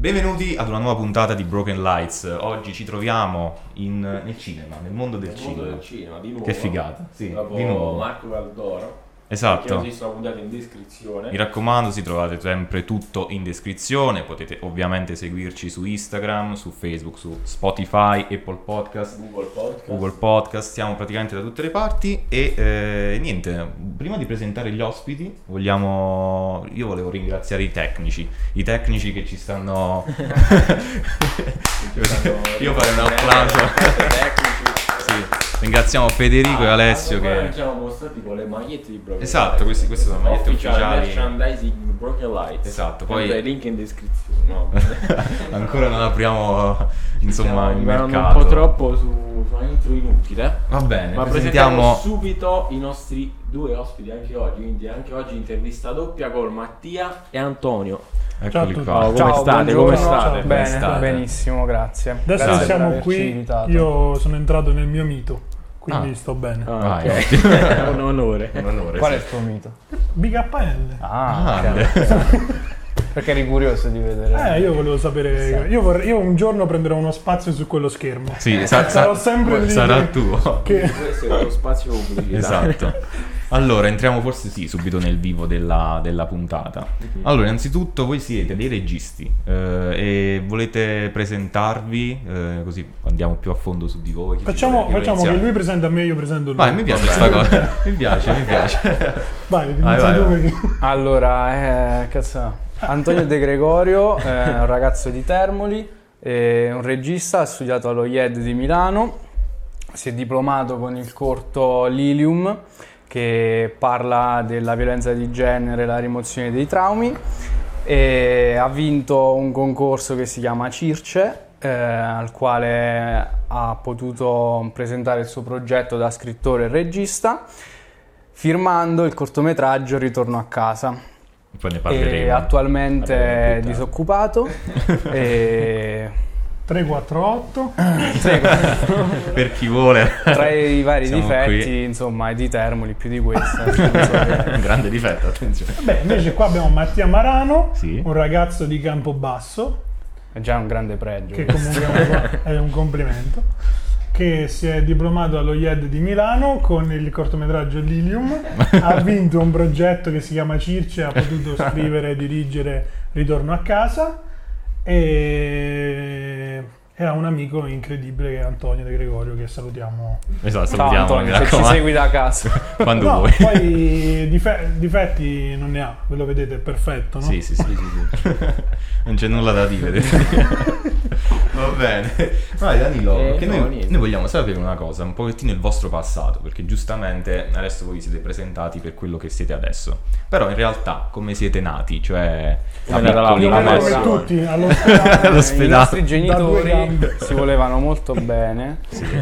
Benvenuti ad una nuova puntata di Broken Lights. Oggi ci troviamo in- nel cinema, nel mondo del Nel mondo cinema. del cinema. Che figata, sì, di nuovo. Marco Valdoro. Esatto. Mi raccomando, si trovate sempre tutto in descrizione. Potete ovviamente seguirci su Instagram, su Facebook, su Spotify, Apple Podcast, Google Podcast. Google Podcast. Siamo praticamente da tutte le parti. E eh, niente, prima di presentare gli ospiti, vogliamo. Io volevo ringraziare i tecnici. I tecnici che ci stanno. Io farei un applauso. Ringraziamo Federico e Ah, Alessio ancora che. siamo mostrati con le magliette di Broken Esatto, questi- queste sono magliette Official ufficiali. merchandising Broken Lights. Esatto, poi- Sempre link in descrizione. No. Ancora non apriamo insomma il Stiamo andando mercato. un po' troppo su, su una intro inutile. Va bene, Ma presentiamo presentiamo subito i nostri due ospiti anche oggi. Quindi anche oggi intervista doppia con Mattia e Antonio. Eccoli Ciao a qua. Come Ciao, state? Come state? Come bene, state? benissimo, grazie. Adesso Grazie siamo qui, invitato. io sono entrato nel mio mito, quindi Ah. sto bene. Ah, Vai, ok. ottimo. È un onore. Un onore. Qual è sì. il tuo mito? BKL. Ah, Grande. ok. Perché eri curioso di vedere. Eh, io volevo sapere, io, vorrei- io un giorno prenderò uno spazio su quello schermo. Sì, sa- Sarò sa- sempre lì. sarà tuo. Che... Questo è lo spazio pubblicitario. Esatto. Allora, entriamo forse sì, subito nel vivo della, della puntata. Allora, innanzitutto voi siete dei registi eh, e volete presentarvi, eh, così andiamo più a fondo su di voi. Facciamo, facciamo che lui presenta a me, io presento lui. Vai, mi piace questa cosa. mi piace, mi piace. Vai, Vai, vai, vai. Allora, eh, cazzo. Antonio De Gregorio, è un ragazzo di Termoli, è un regista, ha studiato allo IED di Milano, si è diplomato con il corto Lilium che parla della violenza di genere e la rimozione dei traumi e ha vinto un concorso che si chiama Circe eh, al quale ha potuto presentare il suo progetto da scrittore e regista firmando il cortometraggio Ritorno a casa. Poi ne E parleremo. attualmente è puntata. disoccupato e 348. per chi vuole. tra i vari Siamo difetti, qui. insomma, è di Termoli più di questo. Un grande difetto, attenzione. Beh, invece qua abbiamo Mattia Marano, Sì. un ragazzo di Campobasso, È già un grande pregio. che comunque è un, è un complimento, che si è diplomato allo IED di Milano con il cortometraggio Lilium, ha vinto un progetto che si chiama Circe, ha potuto scrivere e dirigere Ritorno a casa e, e ha un amico incredibile che è Antonio De Gregorio che salutiamo. Esatto, Ciao salutiamo, Antonio, mi se ci segui da casa. Quando No, vuoi. poi dife- difetti non ne ha, ve lo vedete, è perfetto, no? Sì, sì, sì, sì, sì. non c'è nulla da dire. Va bene. Vai Danilo, Eh, perché no, noi, noi vogliamo sapere una cosa, un pochettino il vostro passato, perché giustamente adesso voi vi siete presentati per quello che siete adesso. Però in realtà come siete nati? Cioè Come la- la credo come- che massima. tutti all'ospedale All'ospedale. I si volevano molto bene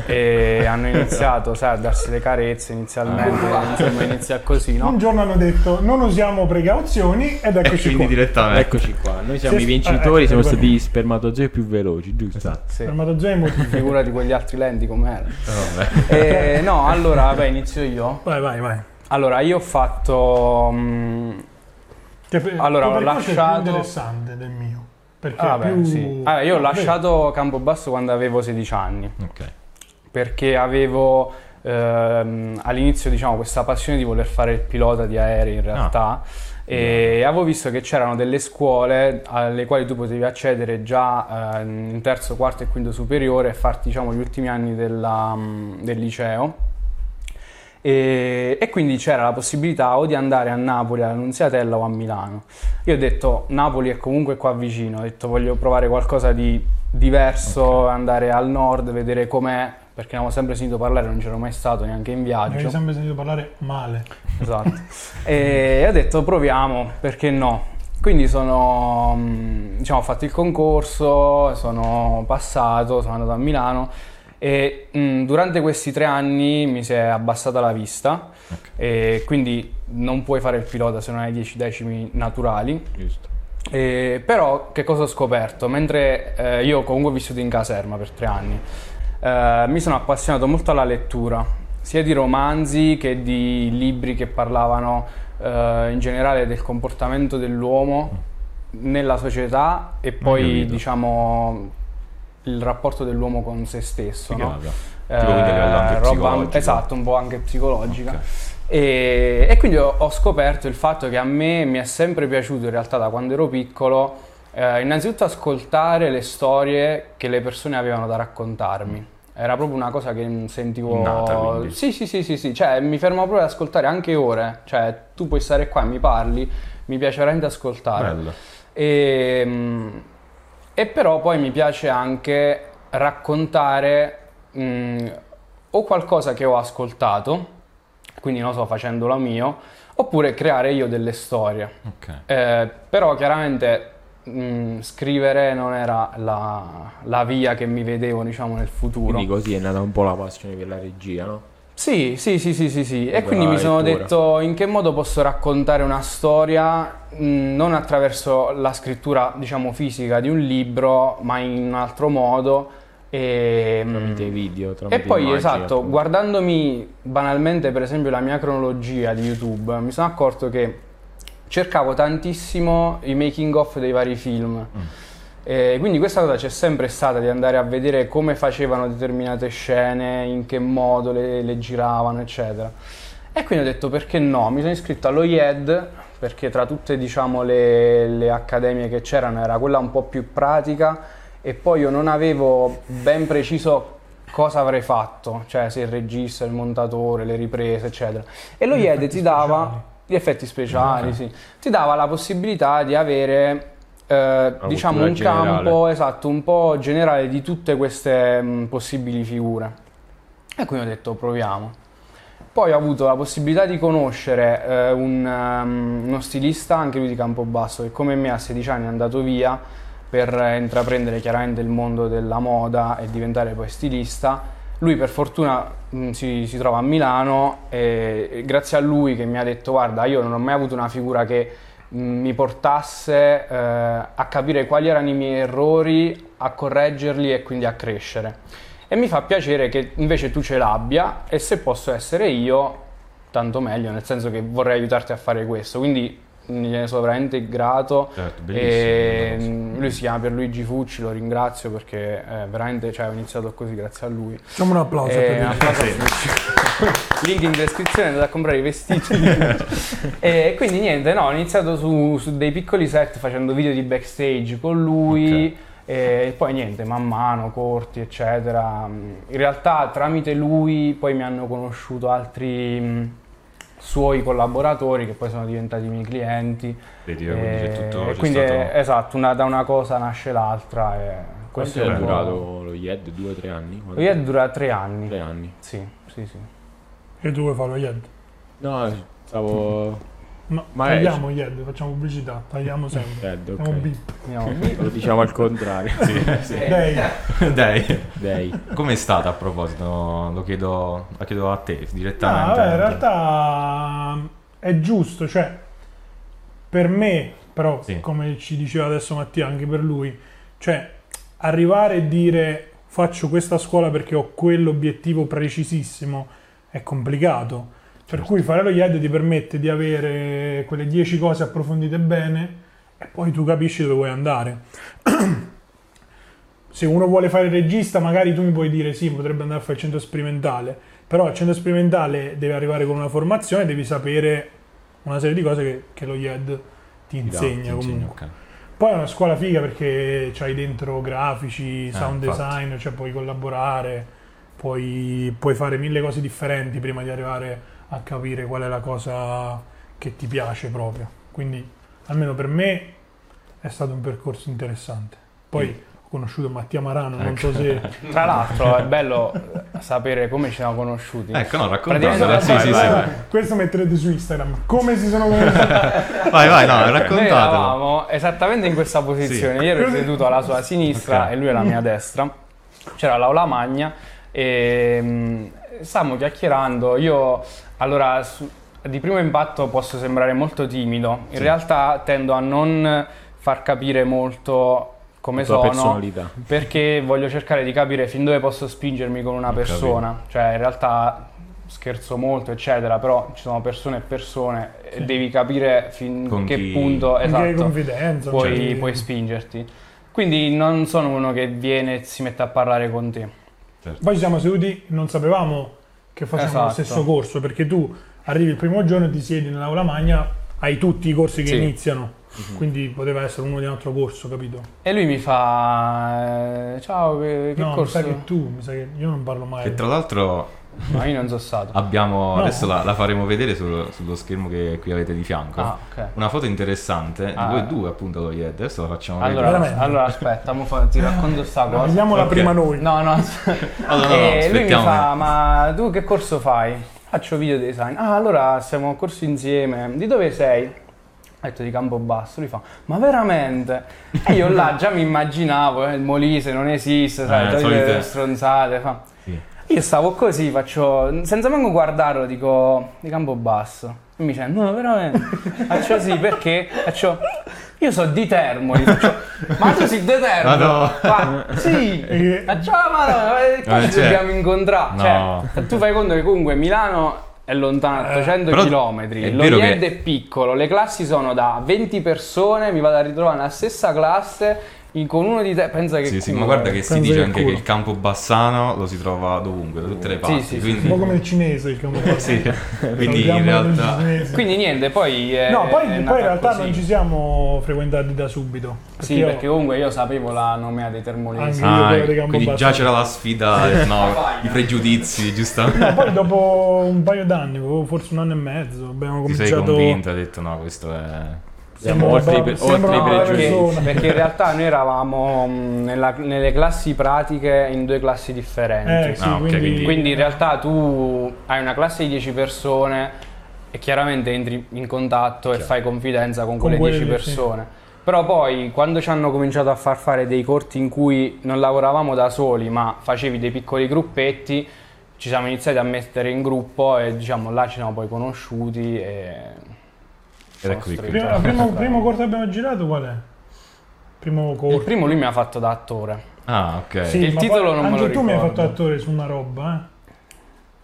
e hanno iniziato sai, a darsi le carezze inizialmente, insomma inizia così, no? un giorno hanno detto non usiamo precauzioni ed E eccoci quindi qua. direttamente. Eccoci qua, noi siamo Sì, i sì, vincitori, eh, siamo stati gli spermatozoi più veloci, giusto? Esatto. Sì. Spermatozoi emotivi. Figurati quegli altri lenti com'era. Eh, vabbè. Eh, no, allora, vabbè, inizio io. Vai, vai, vai. Allora, io ho fatto... mm, Che, Allora, ho percorso è lasciato- più interessante del mio. Perché ah, più... sì. Ah, io ho Ah, lasciato Campobasso quando avevo 16 anni, Ok. perché avevo ehm, all'inizio, diciamo, questa passione di voler fare il pilota di aerei in realtà. E avevo visto che c'erano delle scuole alle quali tu potevi accedere già eh, in terzo, quarto e quinto superiore e farti diciamo, gli ultimi anni della, mm, del liceo. E, e quindi c'era la possibilità o di andare a Napoli, all'Annunziatella o a Milano. Io ho detto Napoli è comunque qua vicino, ho detto voglio provare qualcosa di diverso, andare al nord, vedere com'è, perché ne avevo sempre sentito parlare, non c'ero mai stato neanche in Mi viaggio. avevi sempre sentito parlare male. Esatto. e ho detto proviamo, perché no? Quindi sono, mh, diciamo, ho fatto il concorso, sono passato, sono andato a Milano e mh, durante questi tre anni mi si è abbassata la vista e quindi non puoi fare il pilota se non hai 10 decimi naturali. Giusto. E, però che cosa ho scoperto? Mentre eh, io comunque ho vissuto in caserma per tre anni, eh, mi sono appassionato molto alla lettura, sia di romanzi che di libri che parlavano eh, in generale del comportamento dell'uomo nella società e poi diciamo il rapporto dell'uomo con se stesso. no? Quindi a livello anche roba- esatto, un po' anche psicologica. Ok. E, e quindi ho, ho scoperto il fatto che a me mi è sempre piaciuto in realtà da quando ero piccolo, eh, innanzitutto ascoltare le storie che le persone avevano da raccontarmi. Era proprio una cosa che mm, sentivo... Quindi. Sì, sì, sì, sì, sì, cioè mi fermo proprio ad ascoltare anche ore, cioè tu puoi stare qua e mi parli, mi piace veramente ascoltare. Bello. E, mm, e però poi mi piace anche raccontare mm, o qualcosa che ho ascoltato, quindi non so, facendolo mio, oppure creare io delle storie. Ok. Eh, però chiaramente mm, scrivere non era la, la via che mi vedevo, diciamo, nel futuro. Quindi così è nata un po' la passione per la regia, no? Sì, sì, sì, sì, sì, sì. E quindi mi sono detto in che modo posso raccontare una storia mh, non attraverso la scrittura, diciamo, fisica di un libro, ma in un altro modo. E, mh, Tramite video, tramite e poi esatto, guardandomi banalmente per esempio la mia cronologia di YouTube, mi sono accorto che cercavo tantissimo i making of dei vari film. E quindi questa cosa c'è sempre stata di andare a vedere come facevano determinate scene, in che modo le, le giravano, eccetera. E quindi ho detto perché no? Mi sono iscritto allo IED perché tra tutte diciamo, le, le accademie che c'erano era quella un po' più pratica e poi io non avevo ben preciso cosa avrei fatto, cioè se il regista, il montatore, le riprese, eccetera. E lo IED ti dava speciali. gli effetti speciali, sì. Ti dava la possibilità di avere eh, diciamo un generale. campo esatto, un po' generale di tutte queste mh, possibili figure. E quindi ho detto proviamo. Poi ho avuto la possibilità di conoscere eh, un, um, uno stilista, anche lui di Campobasso, che come me a 16 anni è andato via per intraprendere chiaramente il mondo della moda e diventare poi stilista. Lui per fortuna mh, si, si trova a Milano e e grazie a lui che mi ha detto guarda io non ho mai avuto una figura che mi portasse eh, a capire quali erano i miei errori, a correggerli e quindi a crescere. E mi fa piacere che invece tu ce l'abbia e se posso essere io, tanto meglio, nel senso che vorrei aiutarti a fare questo. Quindi gliene sono veramente grato. Certo, E, bellissimo. mm, lui si chiama Pierluigi Fucci, lo ringrazio perché eh, veramente cioè, ho iniziato così grazie a lui. Facciamo un applauso Eh, per un Link in descrizione andate a comprare i vestiti. e quindi niente, no, ho iniziato su, su dei piccoli set facendo video di backstage con lui. E poi niente, man mano, corti, eccetera. In realtà tramite lui poi mi hanno conosciuto altri mh, suoi collaboratori che poi sono diventati i miei clienti. Vedi, eh, quindi c'è tutto, E c'è quindi stato- esatto, una- da una cosa nasce l'altra. E questo Quanto è è durato lo IED? Due o tre anni? Lo IED dura tre anni. Tre anni. Sì, sì, sì. E tu vuoi fare lo IED? No, stavo... No, Ma è- tagliamo IED, facciamo pubblicità, tagliamo sempre. IED, Siamo ok. bip. Andiamo. Lo diciamo al contrario. Dai, Dai, Dai. com'è stata a proposito? Lo chiedo, la chiedo a te No, direttamente. vabbè, in realtà mm, è giusto, cioè per me, però Sì. come ci diceva adesso Mattia, anche per lui, cioè arrivare e dire faccio questa scuola perché ho quell'obiettivo precisissimo è complicato. Per cui fare lo IED ti permette di avere quelle 10 cose approfondite bene e poi tu capisci dove vuoi andare. Se uno vuole fare il regista, magari tu mi puoi dire sì, potrebbe andare a fare il centro sperimentale, però al centro sperimentale deve arrivare con una formazione, devi sapere una serie di cose che, che lo IED ti insegna ti comunque. ok. Poi è una scuola figa perché c'hai dentro grafici, sound infatti. design, cioè puoi collaborare, puoi, puoi fare mille cose differenti prima di arrivare a capire qual è la cosa che ti piace proprio. Quindi, almeno per me, è stato un percorso interessante. Poi ho conosciuto Mattia Marano, non so se... Tra l'altro è bello sapere come ci siamo conosciuti. Ecco, no, raccontatela. Sì, sì, sì. Questo metterete su Instagram. Come si sono conosciuti? Vai, vai, no, Noi raccontatelo. eravamo esattamente in questa posizione. Sì. Io ero seduto alla sua sinistra Ok. e lui alla mia destra. C'era l'aula magna e mh, stavamo chiacchierando. Io allora su- di primo impatto posso sembrare molto timido. In Sì. realtà tendo a non far capire molto come sono perché voglio cercare di capire fin dove posso spingermi con una Ho persona. Cioè, in realtà scherzo molto, eccetera, però ci sono persone e persone e devi capire fin Con che chi- punto esatto, puoi, cioè- puoi spingerti. Quindi non sono uno che viene e si mette a parlare con te. Poi ci siamo seduti, non sapevamo che facevamo lo Esatto. stesso corso, perché tu arrivi il primo giorno e ti siedi nell'aula magna, hai tutti i corsi che Sì. iniziano, quindi poteva essere uno di un altro corso, capito? E lui mi fa: eh, Ciao, che, che no, mi corso? sa che tu, mi sa che io non parlo mai. Che tra l'altro No, io non sono stato. abbiamo, No. adesso la, la faremo vedere sullo, sullo schermo che qui avete di fianco. Ah, ok. Una foto interessante Ah. voi due appunto lo IED, adesso la facciamo Allora, vedere. Veramente? allora aspetta, mo fa- ti racconto sta cosa. vediamola Ok. prima noi. No, no, Allora, no, no, e lui mi fa: Ma tu che corso fai? Faccio video design. Ah, allora siamo a corso insieme. Di dove sei? Ho detto di Campobasso. Lui fa: Ma veramente? E io là già mi immaginavo, eh, il Molise non esiste, sai, Eh, solite- delle stronzate. Fa. Io stavo così, faccio, senza manco guardarlo, dico di Campobasso. E mi dice, no, veramente. faccio sì, perché? Faccio, io so di Termoli. Faccio, ma tu sei di Termoli? Ma no. Fa, sì. Faccio, ah, ma no, eh, qua Eh, ci cioè, dobbiamo incontrare. no. Cioè, tu fai conto che comunque Milano è lontano 800 però km. è Lo vero IED che- è piccolo, le classi sono da 20 persone, mi vado a ritrovare nella stessa classe con uno di te. Pensa che Sì, sì, culo, ma guarda che si dice che anche culo. che il campo bassano lo si trova dovunque, da tutte le Sì, parti. sì, sì. Un quindi, po' come il cinese il campo sì, quindi in realtà... Quindi niente, poi è, No, poi, è poi in realtà così. non ci siamo frequentati da subito. Sì, io- perché comunque io sapevo la nomea dei termolesi. Ah, quindi già Campobasso. c'era la sfida, no, i pregiudizi, giustamente. No, poi dopo un paio d'anni, forse un anno e mezzo, abbiamo Ti sei cominciato... convinto, hai detto no, questo è... Siamo oltre, i pregiudizi. perché, in realtà noi eravamo mh, nella- nelle classi pratiche in due classi differenti. Eh, sì, Ah, ok, quindi... quindi- in realtà tu hai una classe di 10 persone e chiaramente entri in contatto e fai confidenza con quelle quelle 10 lì, sì. persone. Però poi quando ci hanno cominciato a far fare dei corti in cui non lavoravamo da soli ma facevi dei piccoli gruppetti, ci siamo iniziati a mettere in gruppo e diciamo là ci siamo poi conosciuti e... Ed eccovi qui. Prima, il primo, primo corto che abbiamo girato qual è? Primo corto. Il primo lui mi ha fatto da attore. Ah, ok. Sì, il titolo poi non me anche lo tu mi hai ricordo. fatto attore su una roba, eh.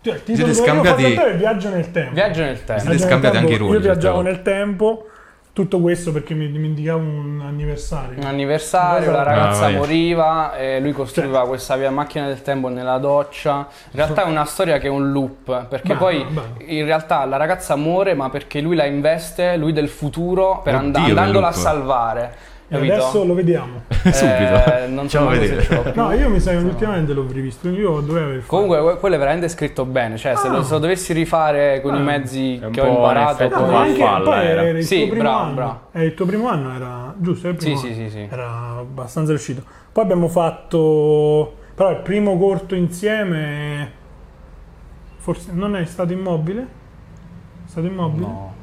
Cioè, il titolo Siete scambiati- attore è Viaggio nel tempo. Viaggio nel tempo. Siete scambiati anche i ruoli Io viaggiavo certe nel tempo, tutto questo perché mi dimenticavo un anniversario. Un anniversario, la ragazza Ah, moriva e lui costruiva Cioè. questa via macchina del tempo nella doccia. In realtà è una storia che è un loop, perché Bravo, poi bravo. in realtà la ragazza muore, ma perché lui la investe, lui del futuro, per and- Oddio, andandola a salvare. E Capito? adesso lo vediamo. Subito. Eh, non so Facciamo manco se vedere. ce l'ho più. No, io mi sa che ultimamente l'ho rivisto, io dovevo aver fatto. Comunque que- quello è veramente scritto bene, cioè se, lo, se lo dovessi rifare con i Ah. mezzi È un che ho po' un imparato effetto No, ma anche poi era. era il Sì, tuo primo bravo, anno. bravo. Eh, il tuo primo anno era giusto, era il Sì, primo sì, anno. sì, sì. Era abbastanza riuscito. Poi abbiamo fatto però il primo corto insieme forse non è stato immobile? È stato immobile? No.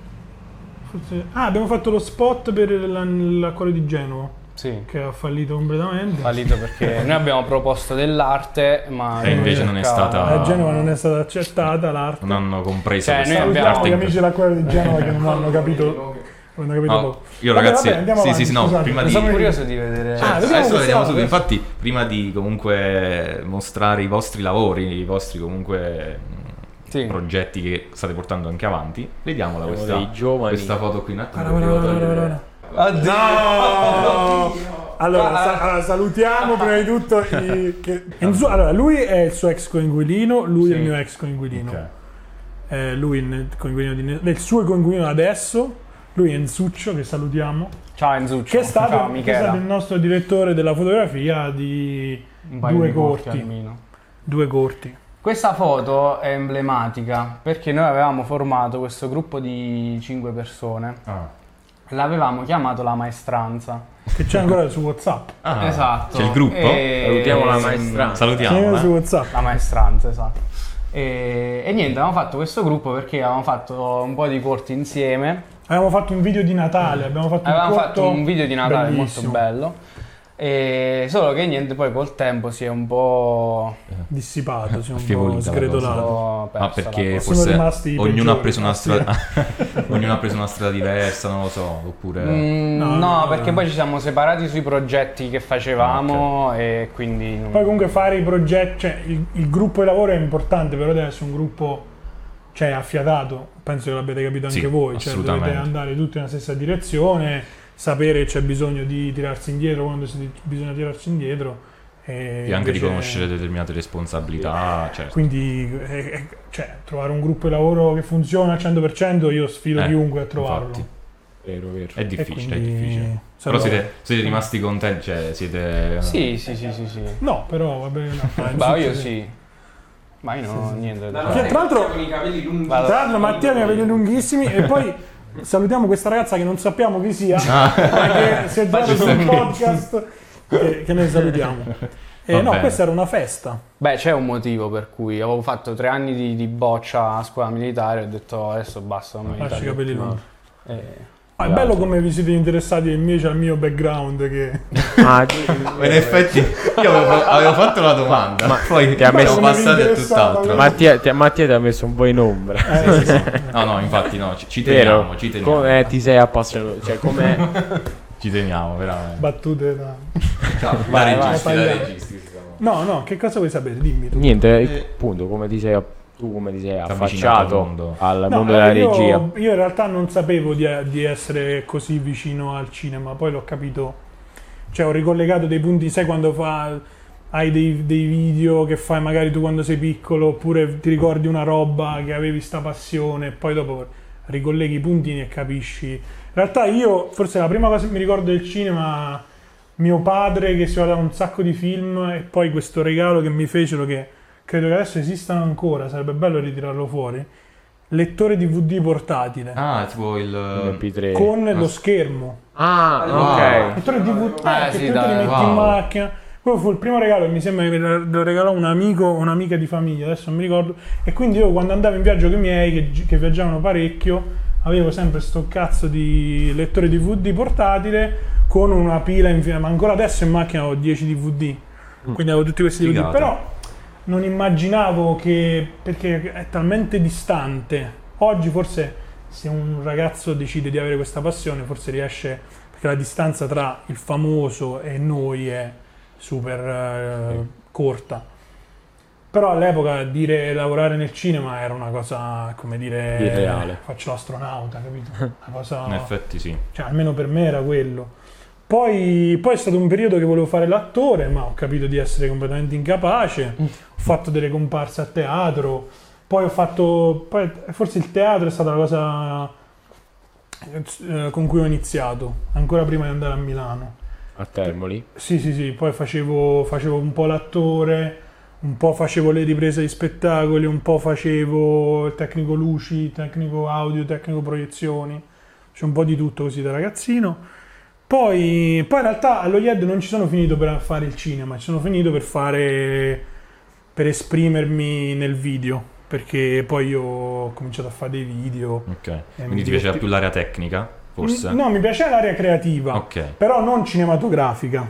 Forse- Ah, abbiamo fatto lo spot per la- l'acquario di Genova Sì. che ha fallito completamente. Fallito perché noi abbiamo proposto dell'arte, ma E invece non è stata- A Genova non è stata accettata l'arte. Non hanno compreso Cioè, questa noi abbiamo- gli amici dell'acquario di Genova che non hanno capito. Non hanno capito No, poco. io Vabbè, ragazzi, vabbè, sì, avanti, sì, no, scusate, prima di- Sono curioso di vedere. Ah, Cioè, vediamo adesso lo vediamo subito. Infatti, prima di comunque mostrare i vostri lavori, i vostri comunque Sì. progetti che state portando anche avanti, vediamola questa, questa foto qui un attimo. No! Allora, sa- allora, salutiamo prima di tutto i- che- Enzo- allora, lui è il suo ex coinquilino, lui è il Sì. mio ex coinquilino. Ok. Eh, lui è il coinquilino di del suo coinquilino adesso, lui è Enzuccio che salutiamo, Ciao Enzuccio. che è stato, Ciao che è stato il nostro direttore della fotografia di Un paio due di corti corti. almeno. due corti. Questa foto è emblematica perché noi avevamo formato questo gruppo di 5 persone. Ah. L'avevamo chiamato la maestranza. Che c'è ancora su WhatsApp. Ah, esatto. C'è il gruppo? E- Salutiamo la maestranza. C'è Salutiamo. su eh. WhatsApp. La maestranza, esatto. E, e niente, avevamo fatto questo gruppo perché avevamo fatto un po' di corti insieme. Avevamo fatto un video di Natale, abbiamo fatto Avevamo un fatto un video di Natale bellissimo, molto bello. E solo che niente, poi col tempo si è un po'. dissipato, si è un po' sgretolato. Ma la perché forse ognuno ha preso una strada ognuno ha preso una strada diversa, non lo so, oppure Mm, No, no, perché poi ci siamo separati sui progetti che facevamo e quindi... non- Poi comunque fare i progetti, cioè il, il gruppo di lavoro è importante, però deve essere un gruppo cioè affiatato, penso che l'abbiate capito anche Sì, voi, cioè dovete assolutamente. andare tutti nella stessa direzione, sapere c'è bisogno di tirarsi indietro quando si- bisogna tirarsi indietro. E E anche riconoscere determinate responsabilità, certo. Quindi, eh, eh, cioè, trovare un gruppo di lavoro che funziona al 100%, io sfido Eh, chiunque a trovarlo. infatti. Vero, vero. È difficile, quindi è difficile. Però siete, siete rimasti contenti, cioè siete... Sì, sì, sì, sì, sì. No, però va bene. no, Ma io sì. sì. Ma io non ho niente da Che dire. tra l'altro- con i capelli lunghi. Vado- Tra l'altro Mattia ha i capelli lunghissimi e poi salutiamo questa ragazza che non sappiamo chi sia, Ah. perché si è già su un podcast che, che noi salutiamo. E Va no, bene. questa era una festa. Beh, c'è un motivo per cui avevo fatto tre anni di, di boccia a scuola militare e ho detto adesso basta. non mi Lascia i capelli lunghi. Ah, è bello come vi siete interessati invece al mio background che Ah, In effetti io avevo, avevo fatto la domanda, Ma- poi ti ha messo- siamo passati a tutt'altro. Mattia, ti, Mattia ti ha messo un po' in ombra. eh, sì, sì. No, no, infatti no, ci, ci Vero? teniamo, ci teniamo. Come ti sei appassionato? Cioè, come... Ci teniamo, veramente. battute da... Ciao, vai, registi, vai, da registi. siamo. No, no, che cosa vuoi sapere? Dimmi tu. Niente, Eh, appunto, come ti sei, tu come ti sei affacciato al mondo. al No, mondo della eh, io, regia. Io in realtà non sapevo di, di essere così vicino al cinema, poi l'ho capito. Cioè, ho ricollegato dei punti, sai quando fa, hai dei, dei video che fai magari tu quando sei piccolo, oppure ti ricordi una roba che avevi sta passione, e poi dopo ricolleghi i puntini e capisci. In realtà io, forse la prima cosa che mi ricordo del cinema, mio padre che si guardava un sacco di film e poi questo regalo che mi fecero che credo che adesso esistano ancora, sarebbe bello ritirarlo fuori. Lettore DVD portatile Ah, tipo il... MP3. con ah. lo schermo. Ah, Wow. ok. Lettore DVD Ah, che sì, tu dai, li metti wow. in macchina. Quello fu il primo regalo che mi sembra che me lo regalò un amico o un'amica di famiglia, adesso non mi ricordo. E quindi io quando andavo in viaggio con i miei, che, che viaggiavano parecchio, avevo sempre sto cazzo di lettore DVD portatile con una pila infinita. Ma ancora adesso in macchina ho 10 DVD. Quindi avevo tutti questi DVD. Figata. Però non immaginavo che perché è talmente distante. Oggi forse se un ragazzo decide di avere questa passione, forse riesce perché la distanza tra il famoso e noi è super eh, corta. Però all'epoca dire lavorare nel cinema era una cosa, come dire, Irreale. faccio l'astronauta, capito? Una cosa In effetti sì. cioè almeno per me era quello. Poi, poi è stato un periodo che volevo fare l'attore, ma ho capito di essere completamente incapace. Ho fatto delle comparse a teatro, poi ho fatto. Poi forse il teatro è stata la cosa eh, con cui ho iniziato, ancora prima di andare a Milano. A Termoli. Sì, sì, sì, poi facevo, facevo un po' l'attore, un po' facevo le riprese di spettacoli, un po' facevo il tecnico luci, tecnico audio, tecnico proiezioni, c'è un po' di tutto così da ragazzino. Poi, poi in realtà allo IED non ci sono finito per fare il cinema, ci sono finito per fare, per esprimermi nel video, perché poi io ho cominciato a fare dei video. Ok. Quindi ti piaceva più l'area tecnica, forse? No, mi piaceva l'area creativa, Ok, però non cinematografica.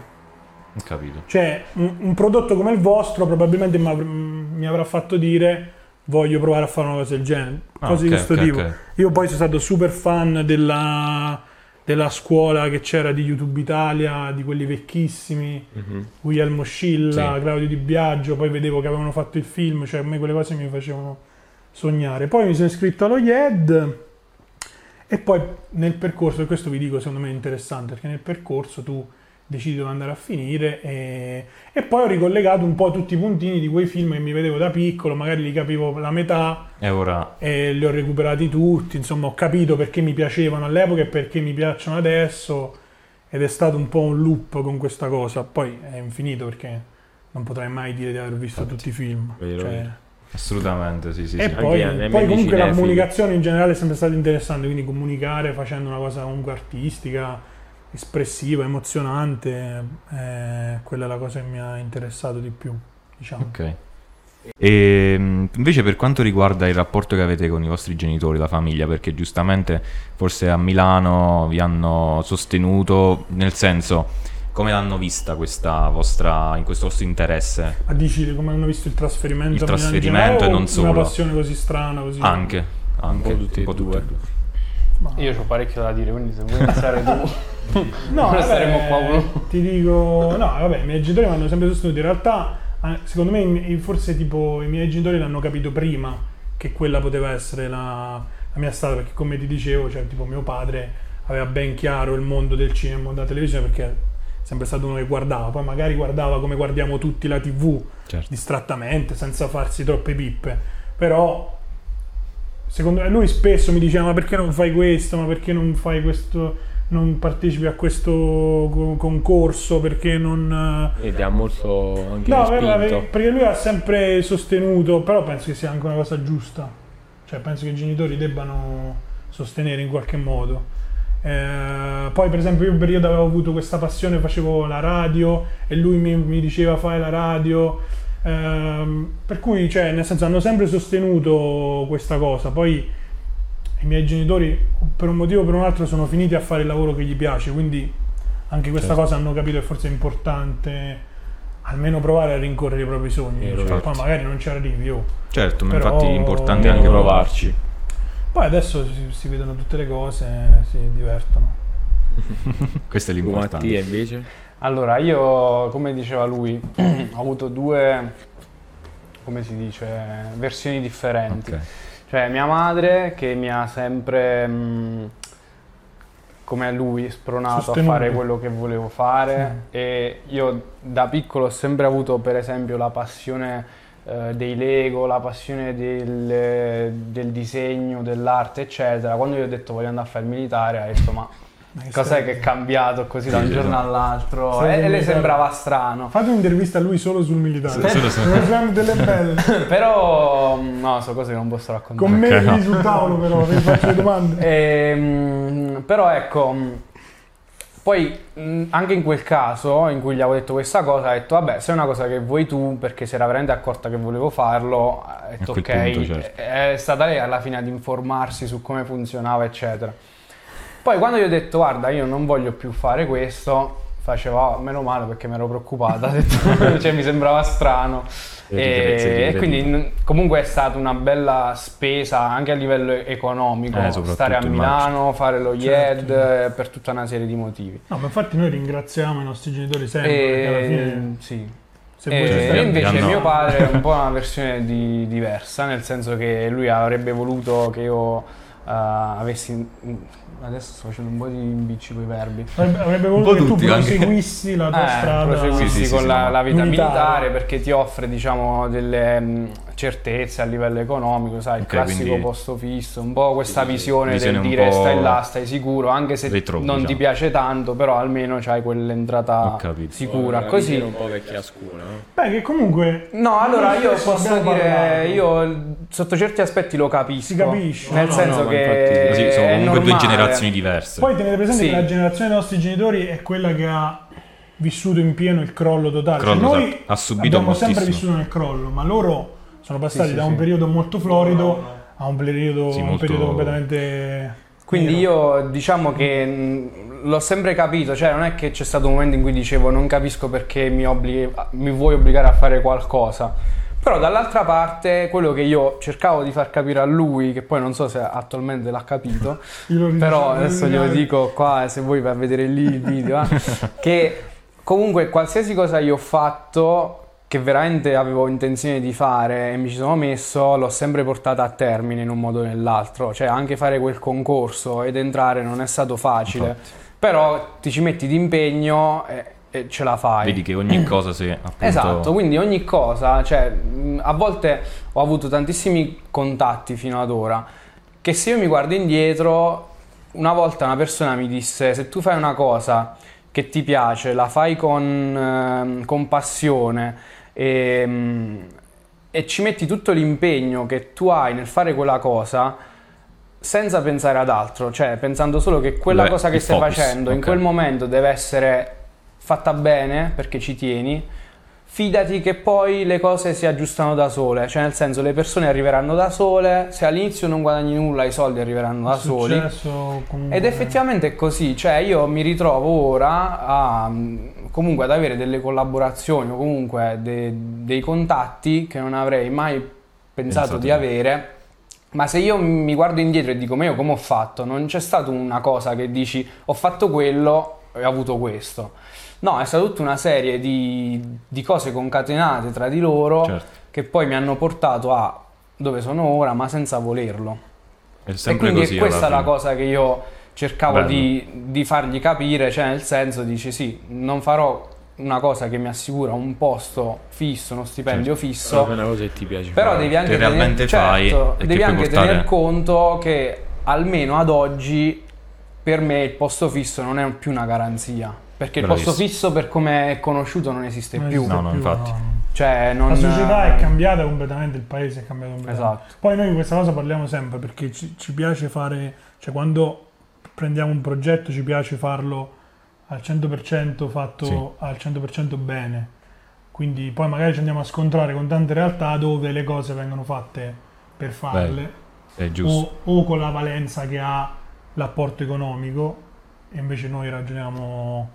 ho capito. Cioè, un, un prodotto come il vostro probabilmente mi avr- mi avrà fatto dire voglio provare a fare una cosa del genere. Ah, Cose ok, di questo ok, tipo. ok. Io poi sono stato super fan della, della scuola che c'era di YouTube Italia, di quelli vecchissimi, Guglielmo Scilla, Sì. Claudio Di Biagio, poi vedevo che avevano fatto il film, cioè a me quelle cose mi facevano sognare. Poi mi sono iscritto allo IED e poi nel percorso, e questo vi dico secondo me è interessante, perché nel percorso tu decidi dove andare a finire e, e poi ho ricollegato un po' tutti i puntini di quei film che mi vedevo da piccolo, magari li capivo la metà E ora... e li ho recuperati tutti, insomma ho capito perché mi piacevano all'epoca e perché mi piacciono adesso ed è stato un po' un loop con questa cosa, poi è infinito perché non potrai mai dire di aver visto tutti i film. Vero, Cioè. Assolutamente, sì, sì, e sì. poi, Anche poi comunque la comunicazione in generale è sempre stata interessante, quindi comunicare facendo una cosa comunque artistica, espressiva, emozionante, eh, quella è la cosa che mi ha interessato di più, diciamo. Ok. E mh, invece per quanto riguarda il rapporto che avete con i vostri genitori, la famiglia, perché giustamente forse a Milano vi hanno sostenuto, nel senso, come l'hanno vista questa vostra, in questo vostro interesse? Ma dici come hanno visto il trasferimento? Il a Milano trasferimento generale e non solo. Una passione così strana, così... Anche, anche, po' tutti e tutte due. Ma- Io ho parecchio da dire, quindi se vuoi iniziare tu. No, vabbè, saremo qua uno. Ti dico, no, vabbè, i miei genitori mi hanno sempre sostenuto. In realtà, secondo me, forse tipo i miei genitori l'hanno capito prima che quella poteva essere la, la mia strada, perché come ti dicevo, cioè, tipo mio padre aveva ben chiaro il mondo del cinema e della televisione perché è sempre stato uno che guardava, poi magari guardava come guardiamo tutti la tv, Certo. distrattamente, senza farsi troppe pippe, però secondo me lui spesso mi diceva ma perché non fai questo, ma perché non fai questo, non partecipi a questo co- concorso, perché non... E ti ha molto anche No, spinto. vabbè, perché lui ha sempre sostenuto, però penso che sia anche una cosa giusta, cioè penso che i genitori debbano sostenere in qualche modo. Eh, poi per esempio io un periodo avevo avuto questa passione, facevo la radio e lui mi, mi diceva fai la radio, Ehm, per cui cioè, nel senso hanno sempre sostenuto questa cosa, poi i miei genitori per un motivo o per un altro sono finiti a fare il lavoro che gli piace, quindi anche questa Certo. cosa hanno capito che forse è importante almeno provare a rincorrere i propri sogni, cioè, poi magari non ci arrivi. oh. Certo, ma Però- infatti è importante anche provarci. Poi adesso si, si vedono tutte le cose, si divertono. Questo è l'importante. Mattia invece? Allora, io, come diceva lui, ho avuto due, come si dice, versioni differenti. Ok. Cioè, mia madre che mi ha sempre, mh, come lui, spronato Sostenuto. a fare quello che volevo fare. E io da piccolo ho sempre avuto, per esempio, la passione eh, dei Lego, la passione del, del disegno, dell'arte, eccetera. Quando io ho detto voglio andare a fare il militare, ha detto ma cos'è che è cambiato così da Sì, un sì, giorno all'altro? Stai E, e le sembrava strano. Fate un'intervista a lui solo sul militare. Su- Ne fanno delle belle. Però, no, sono cose che non posso raccontare. Con me Ok, no. sul tavolo però, vi faccio le domande. Ehm, però ecco, mh, poi mh, anche in quel caso in cui gli avevo detto questa cosa, ha detto vabbè, se è una cosa che vuoi tu, perché si era veramente accorta che volevo farlo, ha detto ok, punto, certo. è stata lei alla fine ad informarsi su come funzionava, eccetera. Poi quando gli ho detto guarda, io non voglio più fare questo, faceva "Ah, meno male perché mi ero preoccupata, detto, cioè mi sembrava strano. E E, e quindi comunque è stata una bella spesa anche a livello economico Eh, stare a immagino. Milano, fare lo Certo. IED eh, per tutta una serie di motivi. No, ma infatti noi ringraziamo i nostri genitori sempre, perché alla E, fine sì. se E Cioè, invece hanno- mio padre è un po' una versione di- diversa, nel senso che lui avrebbe voluto che io eh, avessi... Adesso sto facendo un po' di impicci con i verbi. avrebbe, avrebbe voluto che tu tutti, anche. proseguissi la tua Eh, strada. proseguissi Sì, sì, con sì, la, la vita Militare. militare. perché ti offre diciamo delle mh, certezze a livello economico, sai, il Ok, classico quindi- posto fisso, un po' questa Sì, sì, visione visione del dire stai là, stai sicuro, anche se retro, non ti diciamo. piace tanto, però almeno c'hai quell'entrata sicura. Così un po' vecchia scuola? Beh, che comunque... No, allora io posso dire, parlato. io sotto certi aspetti lo capisco. Si capisce. Nel No, senso no, che infatti- Così sono comunque due normale. generazioni diverse. Poi tenete presente Sì. che la generazione dei nostri genitori è quella che ha vissuto in pieno il crollo totale. Cioè, Crollo, noi esatto. Ha subito abbiamo sempre vissuto nel crollo, ma loro sono passati sì, da sì. un periodo molto florido a un periodo, Sì, un molto- periodo completamente... Quindi io diciamo che l'ho sempre capito, cioè non è che c'è stato un momento in cui dicevo non capisco perché mi, obblighi- mi vuoi obbligare a fare qualcosa. Però dall'altra parte quello che io cercavo di far capire a lui, che poi non so se attualmente l'ha capito, però adesso glielo dico qua se vuoi vai a vedere lì il video, eh, che comunque qualsiasi cosa io ho fatto che veramente avevo intenzione di fare e mi ci sono messo, l'ho sempre portata a termine in un modo o nell'altro, cioè anche fare quel concorso ed entrare non è stato facile, Infatti. però ti ci metti d'impegno e, e ce la fai. Vedi che ogni cosa se appunto... Esatto, quindi ogni cosa, cioè a volte ho avuto tantissimi contatti fino ad ora che se io mi guardo indietro, una volta una persona mi disse se tu fai una cosa che ti piace, la fai con, ehm, con passione e, mh, e ci metti tutto l'impegno che tu hai nel fare quella cosa senza pensare ad altro, cioè pensando solo che quella Beh, cosa che stai focus, facendo in ok. quel momento deve essere fatta bene perché ci tieni, fidati che poi le cose si aggiustano da sole, cioè nel senso le persone arriveranno da sole, se all'inizio non guadagni nulla i soldi arriveranno da soli. comunque- Ed effettivamente è così, cioè io mi ritrovo ora a, comunque ad avere delle collaborazioni o comunque de- dei contatti che non avrei mai pensato Pensato di avere. Ma se io mi guardo indietro e dico, ma io come ho fatto? Non c'è stata una cosa che dici, ho fatto quello e ho avuto questo. No, è stata tutta una serie di, di cose concatenate tra di loro Certo. che poi mi hanno portato a dove sono ora, ma senza volerlo. È E sempre quindi così. questa è alla la cosa che io cercavo di, di fargli capire, cioè nel senso dici sì, non farò una cosa che mi assicura un posto fisso, uno stipendio Certo. fisso, È una cosa che ti piace però fare. devi anche tener, fai certo, che devi anche portare- tener conto che almeno ad oggi per me il posto fisso non è più una garanzia. Perché il posto fisso per come è conosciuto non esiste Non più. esiste No, no, più, infatti. Cioè, non... La società è cambiata completamente, il paese è cambiato completamente. Esatto. Poi noi di questa cosa parliamo sempre perché ci, ci piace fare, cioè quando prendiamo un progetto ci piace farlo al 100% fatto Sì. al 100% bene. Quindi poi magari ci andiamo a scontrare con tante realtà dove le cose vengono fatte per farle giusto. o, o con la valenza che ha l'apporto economico e invece noi ragioniamo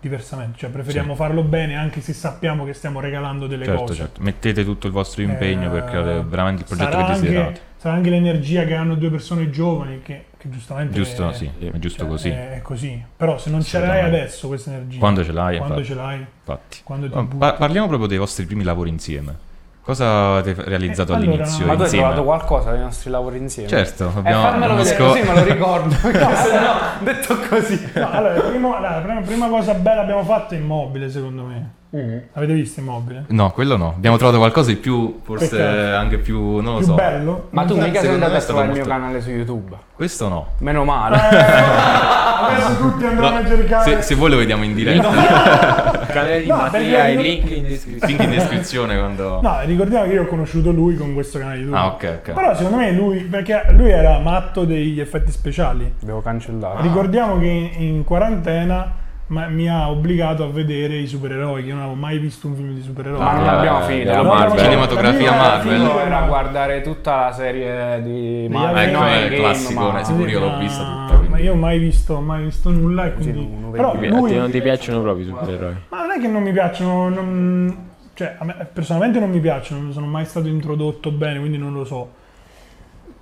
diversamente, cioè preferiamo Sì. farlo bene anche se sappiamo che stiamo regalando delle Certo, cose. certo. Mettete tutto il vostro impegno Eh, per creare veramente il progetto che desiderate. Anche, sarà anche l'energia che hanno due persone giovani che, che giustamente Giusto, è, sì, è giusto cioè, così. È, è così. Però se non ce l'hai adesso questa energia, Quando ce l'hai, quando infatti. ce l'hai, infatti. quando ti pa- parliamo proprio dei vostri primi lavori insieme. Cosa avete realizzato Eh, allora, all'inizio Ma tu hai insieme? trovato qualcosa dei nostri lavori insieme? Certo, E abbiamo farmelo uno vedere sco- così me lo ricordo. Perché se no, detto così. No, allora, primo- la prima, prima cosa bella abbiamo fatto è immobile, secondo me. Mm. Avete visto immobile? No, quello no. Abbiamo trovato qualcosa di più, forse Peccato. anche più, non lo Più so. bello? Ma tu Non mica sei andato a trovare il mio canale su YouTube. Questo no. Meno male. Adesso tutti andranno No, a cercare. se, se voi lo vediamo in diretta, Il canale di No, Mattia, perché- il link in descrizione. link in descrizione quando... No, ricordiamo che io ho conosciuto lui con questo canale di YouTube. Ah, ok, ok. Però secondo me lui, perché lui era matto degli effetti speciali. Devo cancellare. Ricordiamo che in, in quarantena ma- mi ha obbligato a vedere i supereroi, che io non avevo mai visto un film di supereroi. Ma non Eh, abbiamo finito. No, Marvel. Cinematografia la Marvel. finito era guardare tutta la serie di Marvel. Avengers. no, Ecco, è il classicone, ma- sicuro io l'ho Ma- vista tutta. Ma io ho mai visto, mai visto nulla e quindi... Però. A te non ti piacciono proprio i supereroi? Ma non è che non mi piacciono, non- cioè a me personalmente non mi piacciono, non sono mai stato introdotto bene, quindi non lo so.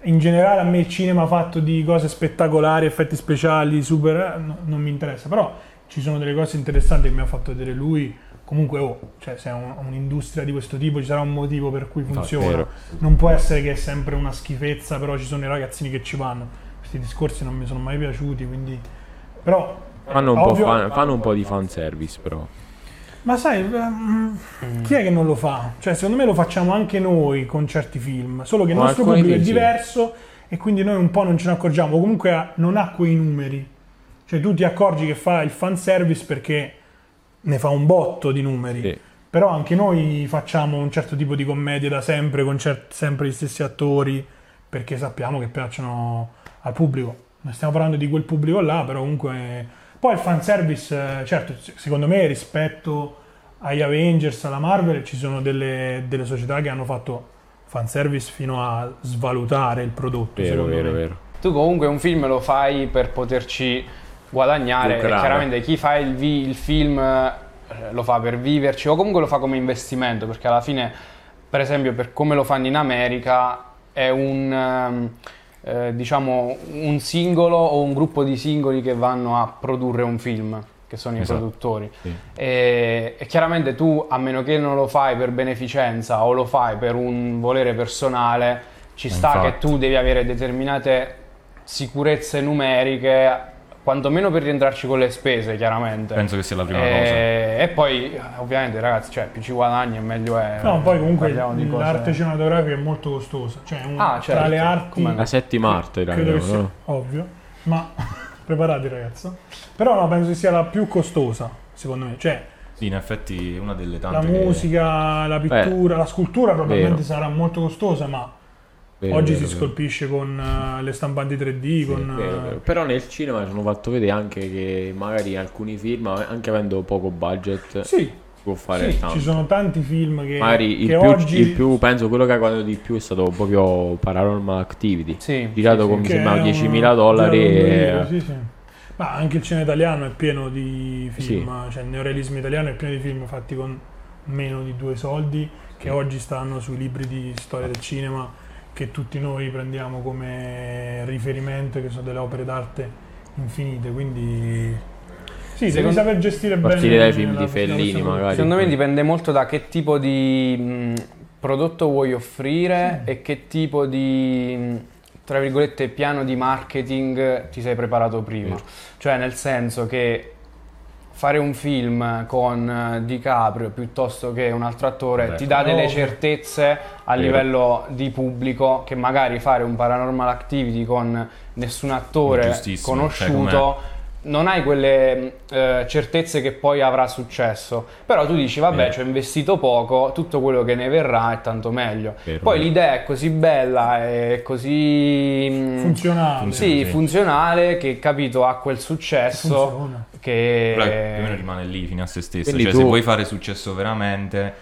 In generale a me il cinema fatto di cose spettacolari, effetti speciali, super, eh, no- non mi interessa, però ci sono delle cose interessanti che mi ha fatto vedere lui. Comunque, oh, cioè, se è un- un'industria di questo tipo ci sarà un motivo per cui funziona. Non può essere che è sempre una schifezza, però ci sono i ragazzini che ci vanno. Questi discorsi non mi sono mai piaciuti, quindi... Però... Fanno un, ovvio- po', fan- fanno un po' di fanservice però. ma sai, ehm, chi è che non lo fa? Cioè, secondo me lo facciamo anche noi con certi film, solo che il nostro pubblico è sì. diverso e quindi noi un po' non ce ne accorgiamo, comunque non ha quei numeri. Cioè, tu ti accorgi che fa il fanservice perché ne fa un botto di numeri. Sì. Però anche noi facciamo un certo tipo di commedie da sempre, con cer- sempre gli stessi attori, perché sappiamo che piacciono al pubblico. Non stiamo parlando di quel pubblico là, però comunque... Poi il fanservice, eh, certo, secondo me rispetto agli Avengers, alla Marvel, ci sono delle, delle società che hanno fatto fanservice fino a svalutare il prodotto. Vero, secondo vero, me. vero. Tu comunque un film lo fai per poterci guadagnare. Chiaramente chi fa il, vi- il film eh, lo fa per viverci o comunque lo fa come investimento perché alla fine, per esempio, per come lo fanno in America è un... ehm, eh, diciamo un singolo o un gruppo di singoli che vanno a produrre un film che sono Esatto. i produttori Sì. e, e chiaramente tu a meno che non lo fai per beneficenza o lo fai per un volere personale ci sta che infatti. tu devi avere determinate sicurezze numeriche quantomeno per rientrarci con le spese chiaramente Penso che sia la prima e, cosa. e poi ovviamente ragazzi cioè più ci guadagni meglio è No, poi comunque Parliamo di cose- l'arte cinematografica è molto costosa. Cioè, un- Ah, certo. tra le arti... Come La settima arte, credo raga, che sia no? ovvio, ma preparati ragazzo. Però no, penso che sia la più costosa, secondo me. Cioè, Sì, in effetti è una delle tante la che- musica, la pittura, la scultura probabilmente vero. sarà molto costosa, ma Vero, oggi vero, si vero. scolpisce con eh, le stampanti 3D, con... Vero, eh, vero. Però nel cinema ci hanno fatto vedere anche che magari alcuni film, anche avendo poco budget, Sì, si può fare sì, tanto. ci sono tanti film che, Magari il che più, oggi... il più- penso quello che ha guadagnato di più è stato proprio Paranormal Activity. sì, Girato sì, con mi sembra è un- 10.000 dollari. con e- sì, sì. Ma anche il cinema italiano è pieno di film, cioè il neorealismo italiano è pieno di film fatti con meno di due soldi che oggi stanno sui libri di storia del cinema che tutti noi prendiamo come riferimento, che sono delle opere d'arte infinite, quindi sì, devi Secondo- saper gestire bene Partire dai film di Fellini, magari. Secondo me dipende molto da che tipo di, mh, prodotto vuoi offrire e che tipo di, mh, tra virgolette, piano di marketing ti sei preparato prima. Vero. Cioè, nel senso che fare un film con eh, DiCaprio piuttosto che un altro attore Beh, ti dà delle certezze a Vero. livello di pubblico che magari fare un paranormal activity con nessun attore Giustissimo, cioè conosciuto non hai quelle eh, certezze che poi avrà successo però tu dici vabbè ci ho investito poco tutto quello che ne verrà è tanto meglio Vero, poi vero. l'idea è così bella è così mm, Funzionale. sì, Sì. funzionale che capito ha quel successo Funziona. Che Però più o meno rimane lì fino a se stessa. Quindi Cioè, tu- se vuoi fare successo veramente,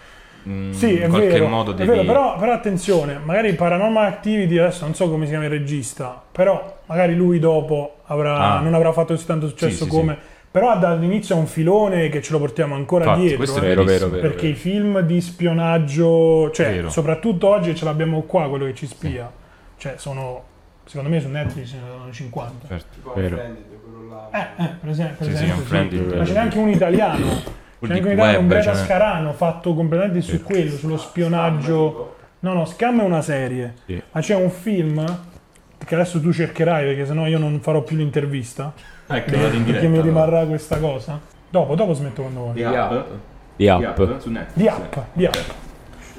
mh, Sì, è in qualche vero, modo è devi... vero, però, però attenzione, magari Paranormal Activity, adesso non so come si chiama il regista, però magari lui dopo avrà- Ah. non avrà fatto così tanto successo Sì, sì, come... Però dall'inizio è un filone che ce lo portiamo ancora Infatti, dietro. questo eh. è Vero, verissimo. vero, vero. perché i film di spionaggio, cioè Vero. soprattutto oggi ce l'abbiamo qua quello che ci spia, cioè sono, secondo me su Netflix ce ne sono 50. Certo. Vero. Eh, eh, per esempio, per Sì, sì, esempio, ma ce n'è anche un italiano. C'è anche un italiano, un n'è. Scarano fatto completamente su quello, sullo spionaggio. No, no, Scam è una serie, Sì. ma c'è un film che adesso tu cercherai perché sennò io non farò più l'intervista. Ecco, in diretta. perché mi allora. rimarrà questa cosa. Dopo, dopo smetto quando vuoi. Di Up? Di Netflix. Di Up, di Up.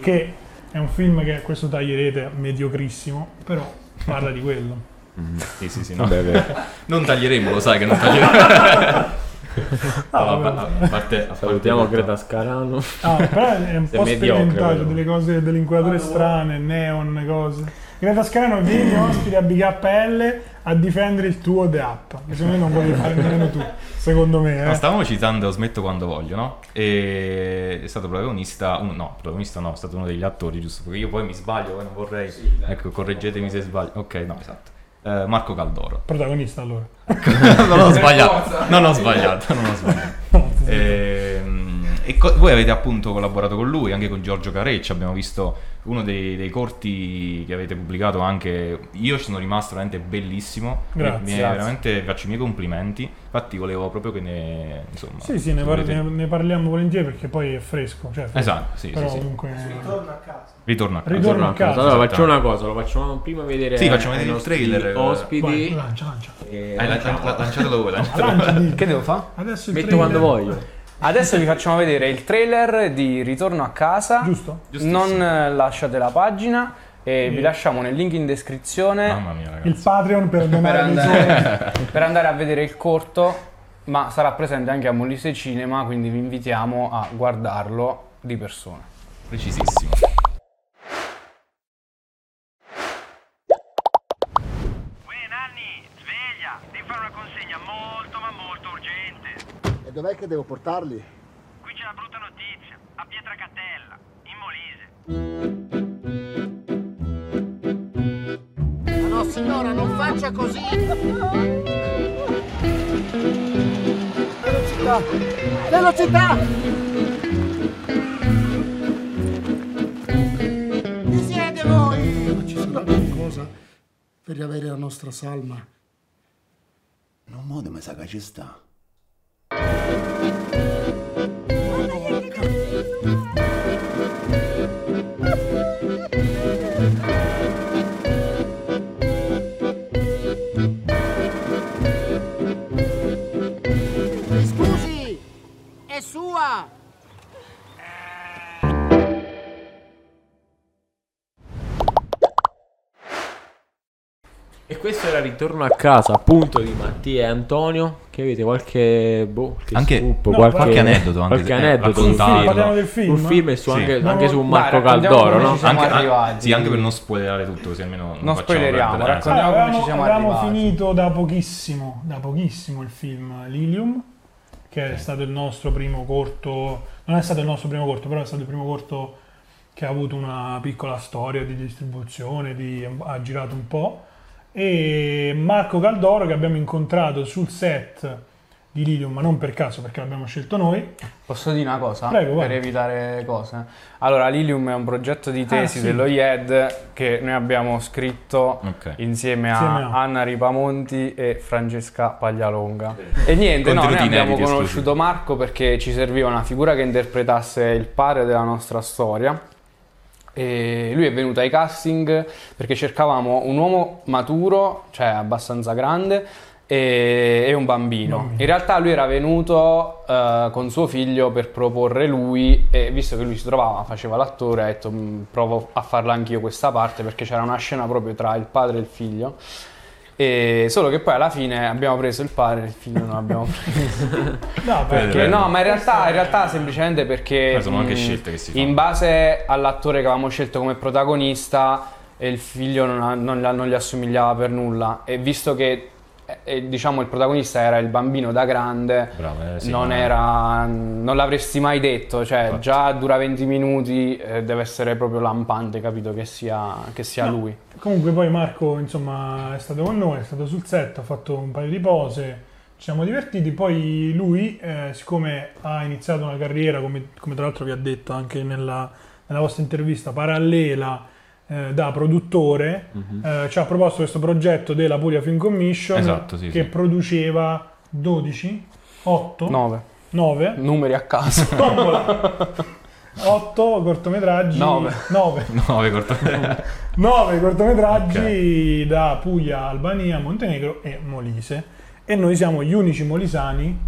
Che è un film che questo taglierete mediocrissimo, però parla di quello. Sì, sì, sì. No. Vabbè, vero. Non taglieremo, lo sai che non taglieremo. No, vabbè. a, a parte, a parte Salutiamo Greta Scarano. Ah, però è un po' mediocre, delle cose, delle inquadrature strane, neon, cose. Greta Scarano vieni ospite a BKL a difendere il tuo The App. Secondo me non volevi fare nemmeno tu, secondo me. No, Eh. stavamo citando Smetto quando voglio, no? E è stato protagonista, un- no, protagonista no, è stato uno degli attori, giusto? Perché io poi mi sbaglio, poi non vorrei. ecco, correggetemi se sbaglio. Ok, no, esatto. Eh, Marco Caldoro. Protagonista allora. non ho sbagliato. Non ho sbagliato, non ho sbagliato. Ehm, e co- voi avete appunto collaborato con lui, anche con Giorgio Careccia, abbiamo visto uno dei, dei corti che avete pubblicato anche, io ci sono rimasto veramente bellissimo, Grazie. Mi- mi- Grazie. veramente faccio i miei complimenti, infatti volevo proprio che ne, insomma... Sì, sì, ne, par- ne- ne parliamo volentieri perché poi è fresco. Cioè, fresco. Esatto, sì, Però sì, sì. comunque... Ritorno a casa. Ritorno a casa. Allora esatto. facciamo una cosa, lo facciamo prima vedere Sì, facciamo vedere il trailer, eh. Ospiti. Vai, lancia, lancia. E Eh, lancia- la- lanciatelo voi, lanciatelo voi. Lancia, di- che devo fare? Adesso il Metto trailer- quando voglio. Adesso vi facciamo vedere il trailer di Ritorno a casa. Giusto? Non eh, lasciate la pagina e Sì. vi lasciamo nel link in descrizione Mamma mia, ragazzi. Il Patreon per per donare soldi. andare, per andare a vedere il corto, ma sarà presente anche a Molise Cinema, quindi vi invitiamo a guardarlo di persona. Precisissimo. Uè Nanni, sveglia! Devi fare una consegna molto ma molto urgente. E dov'è che devo portarli? Qui c'è una brutta notizia, a Pietracatella, in Molise. Ma no signora, non faccia così! Velocità! Velocità! Chi siete voi? Ma ci sarà qualcosa per riavere la nostra salma? Non modo mi sa che ci sta. E questo era Ritorno a casa, appunto, di Mattia e Antonio. Che avete qualche, boh, qualche Anche- scoop, no, qualche, qualche aneddoto anche qualche eh, aneddoto film. Parliamo del film? Sul film e su Sì. anche, No, anche su dai, Marco raccontiamo Caldoro, come no? Anche, arrivati. sì, anche per non spoilerare tutto, così almeno non, Non facciamo spoileriamo, eh, raccontiamo. Allora, come ci siamo avevamo arrivati. finito da pochissimo, da pochissimo il film Lilium, che è stato il nostro primo corto, non è stato il nostro primo corto, però è stato il primo corto che ha avuto una piccola storia di distribuzione, di- ha girato un po', e Marco Caldoro che abbiamo incontrato sul set di Lilium, ma non per caso perché l'abbiamo scelto noi, Posso dire una cosa? Prego, vai. per evitare cose. Allora, Lilium è un progetto di tesi Ah, sì. dello IED che noi abbiamo scritto Ok. insieme a Insieme a- Anna Ripamonti e Francesca Paglialonga. E niente, no, noi abbiamo conosciuto Marco perché ci serviva una figura che interpretasse il padre della nostra storia. E lui è venuto ai casting perché cercavamo un uomo maturo, cioè abbastanza grande, e, e un bambino. In realtà lui era venuto eh, con suo figlio per proporre lui e visto che lui si trovava, faceva l'attore, ha detto "Mm, provo a farla anch'io questa parte perché c'era una scena proprio tra il padre e il figlio. E solo che poi alla fine abbiamo preso il padre e il figlio non l'abbiamo preso. No, Perché, no, ma in realtà, in realtà semplicemente perché sono anche scelte che si fanno. in base all'attore che avevamo scelto come protagonista il figlio non, ha- non non gli assomigliava per nulla e visto che eh, diciamo il protagonista era il bambino da grande Bravo, eh, sì, non ma- era non l'avresti mai detto cioè Infatti. già dura 20 minuti eh, deve essere proprio lampante capito che sia, che sia No. lui Comunque poi Marco insomma è stato con noi, è stato sul set, ha fatto un paio di pose, ci siamo divertiti, poi lui eh, siccome ha iniziato una carriera, come, come tra l'altro vi ha detto anche nella, nella vostra intervista, parallela eh, da produttore, eh, ci ha proposto questo progetto della Puglia Film Commission Esatto, sì, che sì. produceva 12, 8, 9 9, numeri a caso. Tombola. 8 cortometraggi Nove. 9 No, vi corto- 9 cortometraggi da Puglia, Albania, Montenegro e Molise. E noi siamo gli unici molisani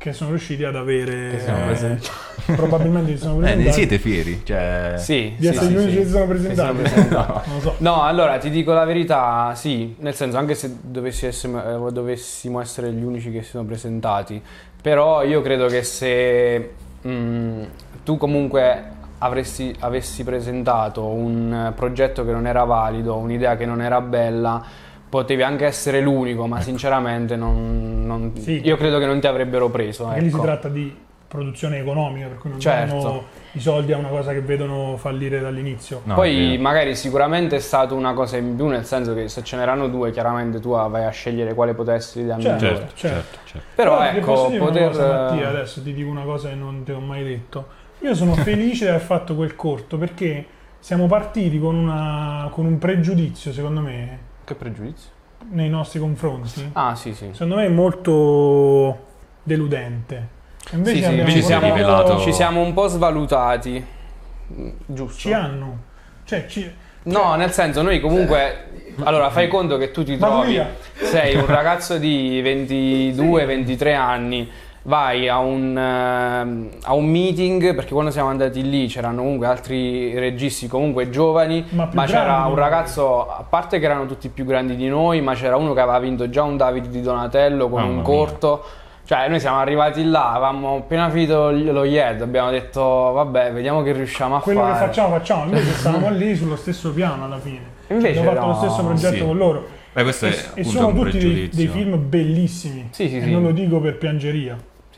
che sono riusciti ad avere eh, presenti. probabilmente si sono Eh, presentati ne siete fieri? Cioè... sì, di sì, essere sì, gli unici sì. che si sono presentati siamo presentati. non lo so No, allora ti dico la verità, sì, nel senso anche se dovessi essere- eh, dovessimo essere gli unici che si sono presentati, però io credo che se mm, tu comunque avresti, avessi presentato un eh, progetto che non era valido, un'idea che non era bella, potevi anche essere l'unico, ma sinceramente non, non- Sì. io credo che non ti avrebbero preso. Perché lì si ecco. tratta di produzione economica per cui non Certo. danno i soldi a una cosa che vedono fallire dall'inizio No, Poi magari sicuramente è stata una cosa in più, nel senso che se ce n'erano due, chiaramente tu vai a scegliere quale potesse essere l'idea Certo. migliore. Certo, Certo. certo, certo. Però ti ecco, posso dire poter... una cosa, Mattia, adesso ti dico una cosa che non ti ho mai detto. Io sono felice di aver fatto quel corto perché siamo partiti con, una- con un pregiudizio, secondo me, Che pregiudizio? nei nostri confronti. Ah, sì, sì. Secondo me molto deludente. Invece, Sì, sì, abbiamo invece si è portato- rivelato- Ci siamo un po' svalutati. Giusto? Ci hanno. Cioè, ci... No, nel senso, noi comunque. Allora, fai conto che tu ti Vado trovi. via. Sei un ragazzo di 22-23 anni. Vai a un, ehm, a un meeting perché quando siamo andati lì c'erano comunque altri registi comunque giovani, Ma ma, c'era un ragazzo, a parte che erano tutti più grandi di noi, ma c'era uno che aveva vinto già un David di Donatello con Mamma un mia. corto. Cioè, noi siamo arrivati là, avevamo appena finito lo IED, abbiamo detto, vabbè, vediamo che riusciamo a quello che fare. facciamo, facciamo. Invece stavamo lì sullo stesso piano alla fine. Invece abbiamo fatto no, lo stesso progetto sì. con loro. Beh, questo E, è e sono tutti dei, dei film bellissimi. Sì, sì, E sì. non lo dico per piangeria.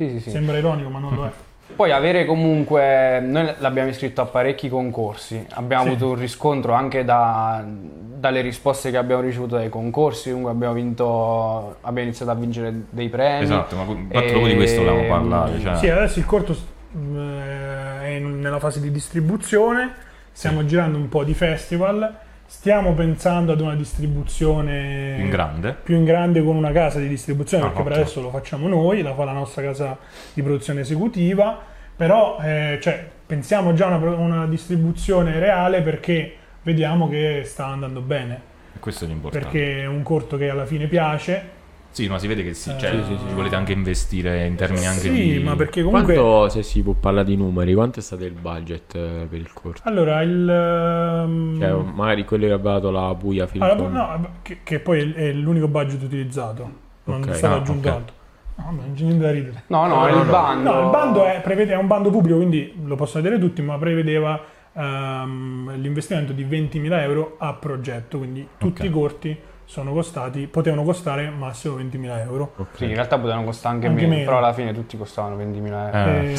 Sì, sì, sì. Sembra ironico, ma non lo è. Poi avere comunque, noi l'abbiamo iscritto a parecchi concorsi, abbiamo Sì. avuto un riscontro anche da- dalle risposte che abbiamo ricevuto dai concorsi, comunque abbiamo vinto, abbiamo iniziato a vincere dei premi. Esatto, ma infatti proprio di questo volevamo parlare. Cioè... Sì, adesso il corto eh, è nella fase di distribuzione, stiamo girando un po' di festival, stiamo pensando ad una distribuzione in grande. più in grande con una casa di distribuzione, Ah, perché per ottimo. adesso lo facciamo noi, la fa la nostra casa di produzione esecutiva, però eh, cioè, pensiamo già a una, una distribuzione reale perché vediamo che sta andando bene, Questo è l'importante. perché è un corto che alla fine piace. Sì, ma si vede che sì, Eh, cioè, sì, sì, sì. volete anche investire in termini anche sì, di... ma perché comunque... Quanto, se si può parlare di numeri, quanto è stato il budget eh, per il corto? Allora, il... ehm, Cioè, magari quello che aveva dato la Puglia Film allora, no, che, che poi è, l'unico budget utilizzato, non Ok. è stato Ah, aggiunto ok. altro. No, non c'è niente da ridere. No, no, No, il no, no. bando. No, il bando è, prevede, è un bando pubblico, quindi lo possono vedere tutti, ma prevedeva ehm, l'investimento di 20.000 euro a progetto, quindi tutti Ok. i corti sono costati, potevano costare massimo 20.000 euro. Ok. Sì, in realtà potevano costare anche, Anche meno, meno. però alla fine tutti costavano 20.000 euro. Eh.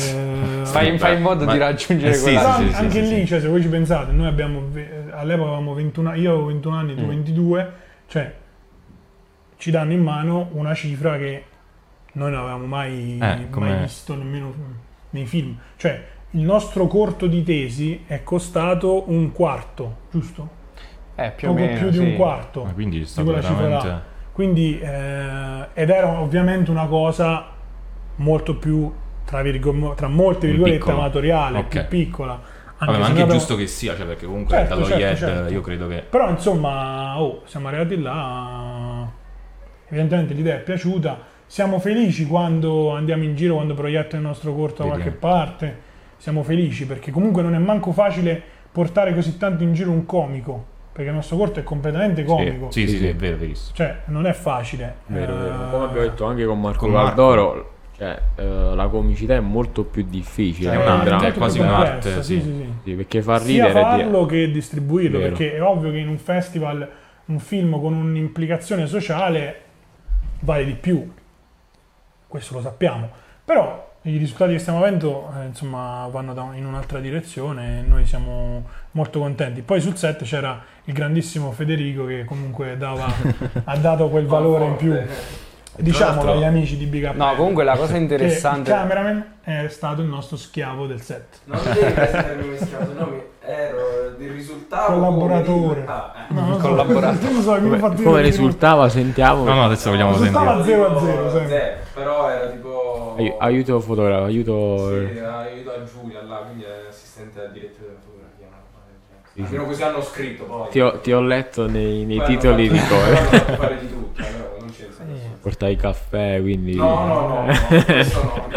Eh, Fai, fai in modo ma- di raggiungere eh sì, quella. Sì, sì, anche sì, lì, sì. cioè, se voi ci pensate, noi abbiamo, all'epoca avevamo 21, io avevo 21 anni, tu Mm. 22, cioè ci danno in mano una cifra che noi non avevamo mai, Eh, mai visto nemmeno nei film. Cioè, il nostro corto di tesi è costato un quarto, giusto? Eh, più o Poco meno. più di sì. un quarto. Ma quindi è di quella veramente... Quindi, eh, ed era ovviamente una cosa molto più, tra, virgo- tra molte virgolette, Piccolo. amatoriale, Ok. più piccola. Vabbè, ma anche noi giusto che sia, cioè perché comunque Certo, dallo certo, IED certo. io credo che... Però insomma, oh, siamo arrivati là, evidentemente l'idea è piaciuta, siamo felici quando andiamo in giro, quando proiettano il nostro corto da qualche parte, siamo felici perché comunque non è manco facile portare così tanto in giro un comico, perché il nostro corto è completamente comico, Sì, sì, Sì, sì, è vero, verissimo. cioè non è facile. Vero, vero. Eh, Come abbiamo detto anche con Marco con Marco. Cioè, eh, la comicità è molto più difficile. È no? un'arte, Andrà- è quasi un'arte, sì. sì, sì. Sì, perché fa sia ridere. farlo che distribuirlo, Vero. perché è ovvio che in un festival un film con un'implicazione sociale vale di più, questo lo sappiamo, però i risultati che stiamo avendo eh, insomma vanno da- in un'altra direzione e noi siamo molto contenti. Poi sul set c'era il grandissimo Federico che comunque dava, ha dato quel valore in più, diciamolo agli amici di Big Up. No, comunque la cosa che il interessante... cameraman è stato il nostro schiavo del set. Non devi prendermi come schiavo, se no ero del risultato Collaboratore. No, non so, Come, come risultava, sentiamo. No, no, adesso vogliamo Risultava sentire. 0 a 0 sempre. Zero, però era tipo... Ai- aiuto fotografo, aiuto. Sì, aiuto a Giulia là, quindi è assistente al direttore della fotografia. Sì, sì. Almeno così hanno scritto poi. Ti ho, ti ho letto nei, nei Poi titoli di fatto fare di tutto, però non c'entra nessuno. Portai caffè, quindi. No, no, no, no, questo no.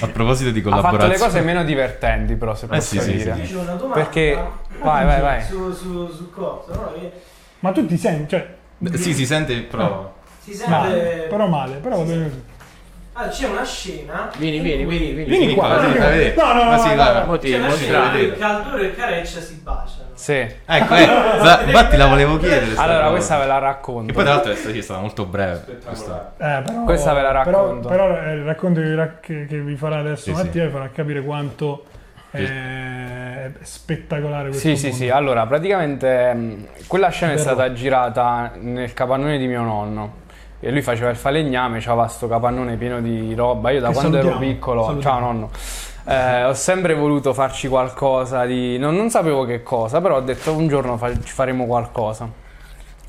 A proposito di Ha fatto le collaborazione... cose meno divertenti, però, se Eh, posso sì, sì, dire. Dici una domanda Perché- vai, vai, vai. Su, su, su cosa? No, che Ma tu ti senti, cioè, Sì, si sente però... si sente... male, però male, però va bene così. Ah, c'è una scena... Vieni, vieni, cui- vieni, vieni. Vieni qua, Sì, vieni qua. vedete. No, no, no, Ma sì, no, no. ma- C'è una scena in cui. Caldoro e Careccia si baciano. Sì. Ecco, eh, sa- infatti la volevo chiedere. Allora, cosa. questa ve la E racconto. poi tra l'altro è stata, è stata molto breve. questa- Eh, però, Questa ve la però- racconto. Però, eh, il racconto che, che- vi farà adesso Sì, Mattia vi farà capire quanto Sì. è spettacolare questo Sì, sì, mondo. sì. Allora, praticamente mh, quella scena è stata girata nel capannone di mio nonno. E lui faceva il falegname, c'aveva sto capannone pieno di roba. Io da Che quando ero piccolo, salutiamo. ciao nonno, eh, ho sempre voluto farci qualcosa di... Non, non sapevo che cosa, però ho detto un giorno fa- ci faremo qualcosa.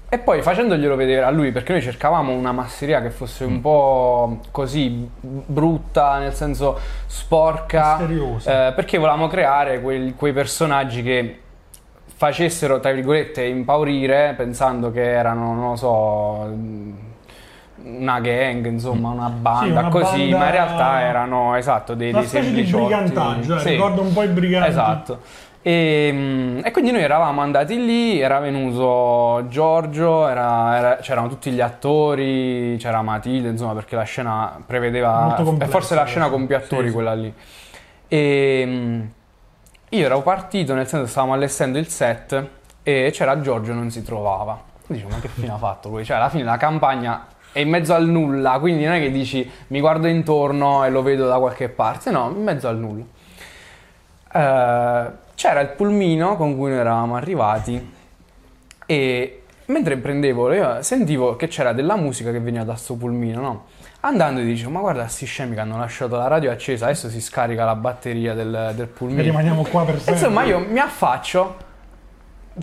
E poi facendoglielo vedere a lui, perché noi cercavamo una masseria che fosse un po' così brutta, nel senso sporca, Misteriosa. eh, perché volevamo creare quel- quei personaggi che facessero, tra virgolette, impaurire, pensando che erano, non lo so, una gang, insomma, una banda, una così, banda- ma in realtà erano, esatto, dei, Una dei specie di sempliciotti. brigantaggio, eh, Sì. ricorda un po' i briganti. Esatto. E, mm, e quindi noi eravamo andati lì, era venuto Giorgio, era- era- c'erano tutti gli attori, c'era Matilde, insomma, perché la scena prevedeva... Molto È complessa, forse la scena sì. con più attori Sì, sì. quella lì. E mm, io ero partito, nel senso stavamo allestendo il set e c'era Giorgio e non si trovava. Dicevo, ma che fine ha fatto lui? Cioè, alla fine la campagna è in mezzo al nulla, quindi non è che dici mi guardo intorno e lo vedo da qualche parte, no, in mezzo al nulla. Eh, c'era il pulmino con cui noi eravamo arrivati e mentre prendevo, io sentivo che c'era della musica che veniva da sto pulmino, no? Andando dicevo, ma guarda sti scemi che hanno lasciato la radio accesa, adesso si scarica la batteria del, del E pulmino. rimaniamo qua per sempre. Insomma, io mi affaccio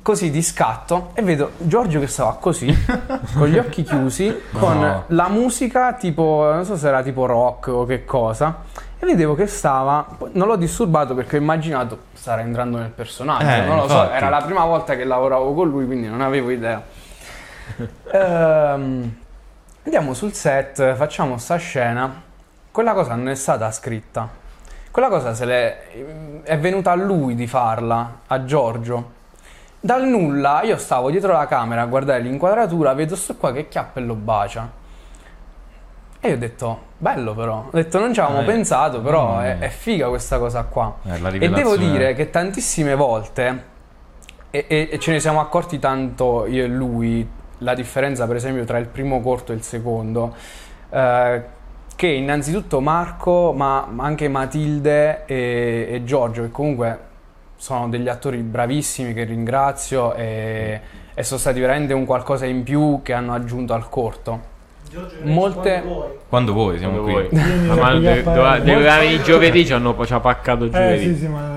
così di scatto e vedo Giorgio che stava così, con gli occhi chiusi, con No. la musica tipo, non so se era tipo rock o che cosa, e vedevo che stava, non l'ho disturbato perché ho immaginato stare entrando nel personaggio, Eh, non lo so, infatti. era la prima volta che lavoravo con lui, quindi non avevo idea. Ehm, andiamo sul set, facciamo sta scena, quella cosa non è stata scritta. Quella cosa è venuta a lui di farla, a Giorgio. Dal nulla io stavo dietro la camera a guardare l'inquadratura, vedo sto qua che chiappa e lo bacia. E io ho detto, bello però. Ho detto, non ci avevamo Eh, pensato, però mamma è, è figa questa cosa qua. Eh, E devo dire che tantissime volte, e, e- e ce ne siamo accorti tanto io e lui, la differenza per esempio tra il primo corto e il secondo, eh, che innanzitutto Marco, ma ma anche Matilde e, e Giorgio, che comunque sono degli attori bravissimi che ringrazio e, e sono stati veramente un qualcosa in più che hanno aggiunto al corto. Giorgio, Molte- quando vuoi. Quando voi, siamo Quando qui. vuoi. Vieni Ma a de- Big Up, doveva- eh, doveva molto- venire giovedì, ci hanno ci ha paccato Eh giovedì. sì, sì, ma...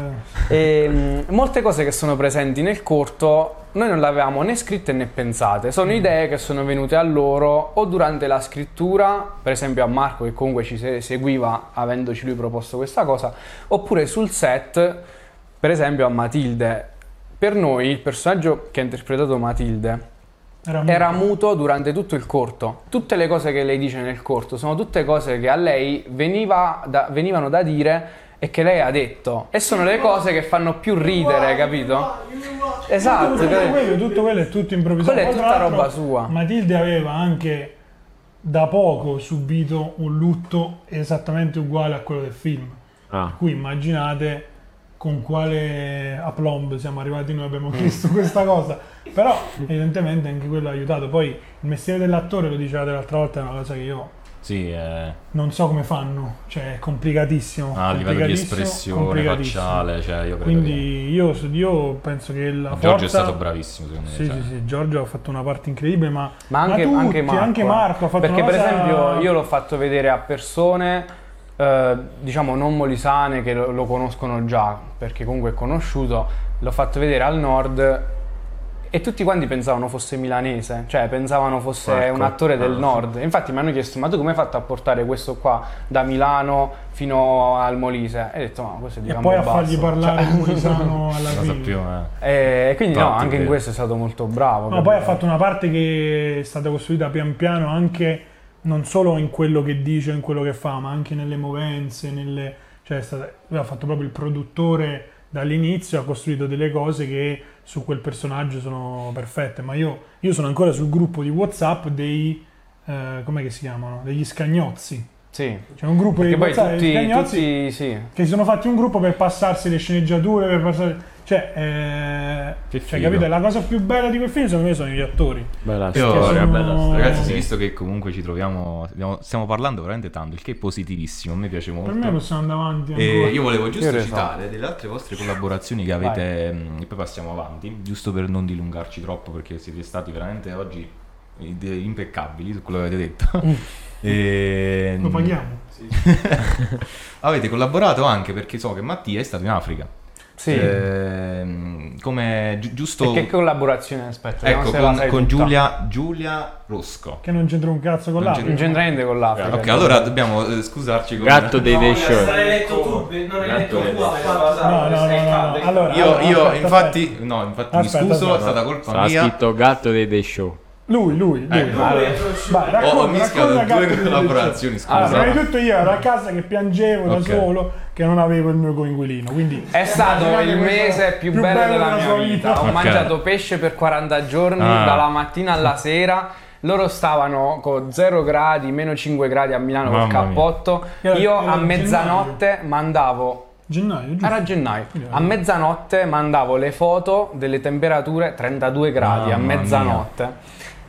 E, mh, molte cose che sono presenti nel corto noi non le avevamo né scritte né pensate, sono idee che sono venute a loro o durante la scrittura, per esempio a Marco che comunque ci se- seguiva avendoci lui proposto questa cosa, oppure sul set per esempio a Matilde. Per noi il personaggio che ha interpretato Matilde Era muto. era muto durante tutto il corto. Tutte le cose che lei dice nel corto sono tutte cose che a lei veniva da- venivano da dire e che lei ha detto. E sono le cose che fanno più ridere, capito? Esatto, tutto, quello, tutto quello è tutto improvvisato. Quella è tutta roba sua. Matilde aveva anche da poco subito un lutto esattamente uguale a quello del film. Ah. Per cui immaginate con quale aplomb siamo arrivati noi Mm. abbiamo chiesto questa cosa. Però evidentemente anche quello ha aiutato. Poi il mestiere dell'attore, lo dicevate l'altra volta, è una cosa che io Sì, eh, non so come fanno. Cioè è complicatissimo. a livello di espressione facciale, cioè io credo Quindi io, io penso che la Giorgio è stato bravissimo secondo me. Sì, cioè. sì, sì, Giorgio ha fatto una parte incredibile, ma, Ma anche, tutti, anche Marco. anche eh. Marco ha fatto Perché una per cosa- esempio io l'ho fatto vedere a persone, eh, diciamo non molisane, che lo, lo conoscono già, perché comunque è conosciuto, l'ho fatto vedere al nord e tutti quanti pensavano fosse milanese, cioè pensavano fosse Marco. un attore del Ah. nord. Infatti mi hanno chiesto, ma tu come hai fatto a portare questo qua da Milano fino al Molise? E ho detto, ma questo è di E poi a fargli parlare Cioè- Molisano alla La fine. sappiamo, eh. E quindi no, Infatti, anche in vero. questo è stato molto bravo. No, poi ha fatto una parte che è stata costruita pian piano anche non solo in quello che dice, in quello che fa, ma anche nelle movenze, nelle... cioè stata- lui ha fatto proprio il produttore dall'inizio, ha costruito delle cose che su quel personaggio sono perfette, ma io, io sono ancora sul gruppo di Whatsapp dei... Eh, com'è che si chiamano? Degli scagnozzi. Sì. C'è un gruppo Perché di poi WhatsApp tutti, scagnozzi tutti sì. che si sono fatti un gruppo per passarsi le sceneggiature, per passare... Cioè, eh, cioè, capito? La cosa più bella di quel film secondo me sono gli attori. Bella Io- storia, sono- bella storia. Ragazzi, Sì. visto che comunque ci troviamo, stiamo, stiamo parlando veramente tanto, il che è positivissimo, a me piace molto. Per me possiamo andare avanti E ancora. io volevo giusto Io ne so. citare delle altre vostre collaborazioni che avete, mh, e poi passiamo avanti, giusto per non dilungarci troppo, perché siete stati veramente oggi impeccabili su quello che avete detto. E- Lo paghiamo. avete collaborato anche perché so che Mattia è stato in Africa. Sì. Ehm, come gi- giusto... E che collaborazione? Aspetta, Ecco, con, con. Giulia, Giulia Rosco. Che non c'entra un cazzo con l'altro. Non c'entra niente con l'Africa. Ok, allora dobbiamo eh, scusarci con... Gatto dei dei show. Non hai letto tu, non hai letto tu, ha No, no, no. Allora, Io, allora, io aspetta, infatti, aspetta. no, infatti Aspetta, mi scuso, aspetta. è stata colpa Sarà mia. scritto gatto dei dei show. Lui, lui, lui. Ecco. Vai, ho mischiato racconta due collaborazioni, scusa. Allora, prima di tutto io ero a casa che piangevo da Ok. solo che non avevo il mio coinquilino. Quindi È stato il mese più, bello della mia sua vita. Ho mangiato pesce per 40 giorni, Ah. dalla mattina alla sera. Loro stavano con 0 gradi, meno 5 gradi a Milano col Mamma mia. cappotto. Era- Io era a gennaio. mezzanotte mandavo Gennaio, giusto? Era gennaio. A mezzanotte mandavo le foto delle temperature 32 gradi a Mamma mezzanotte.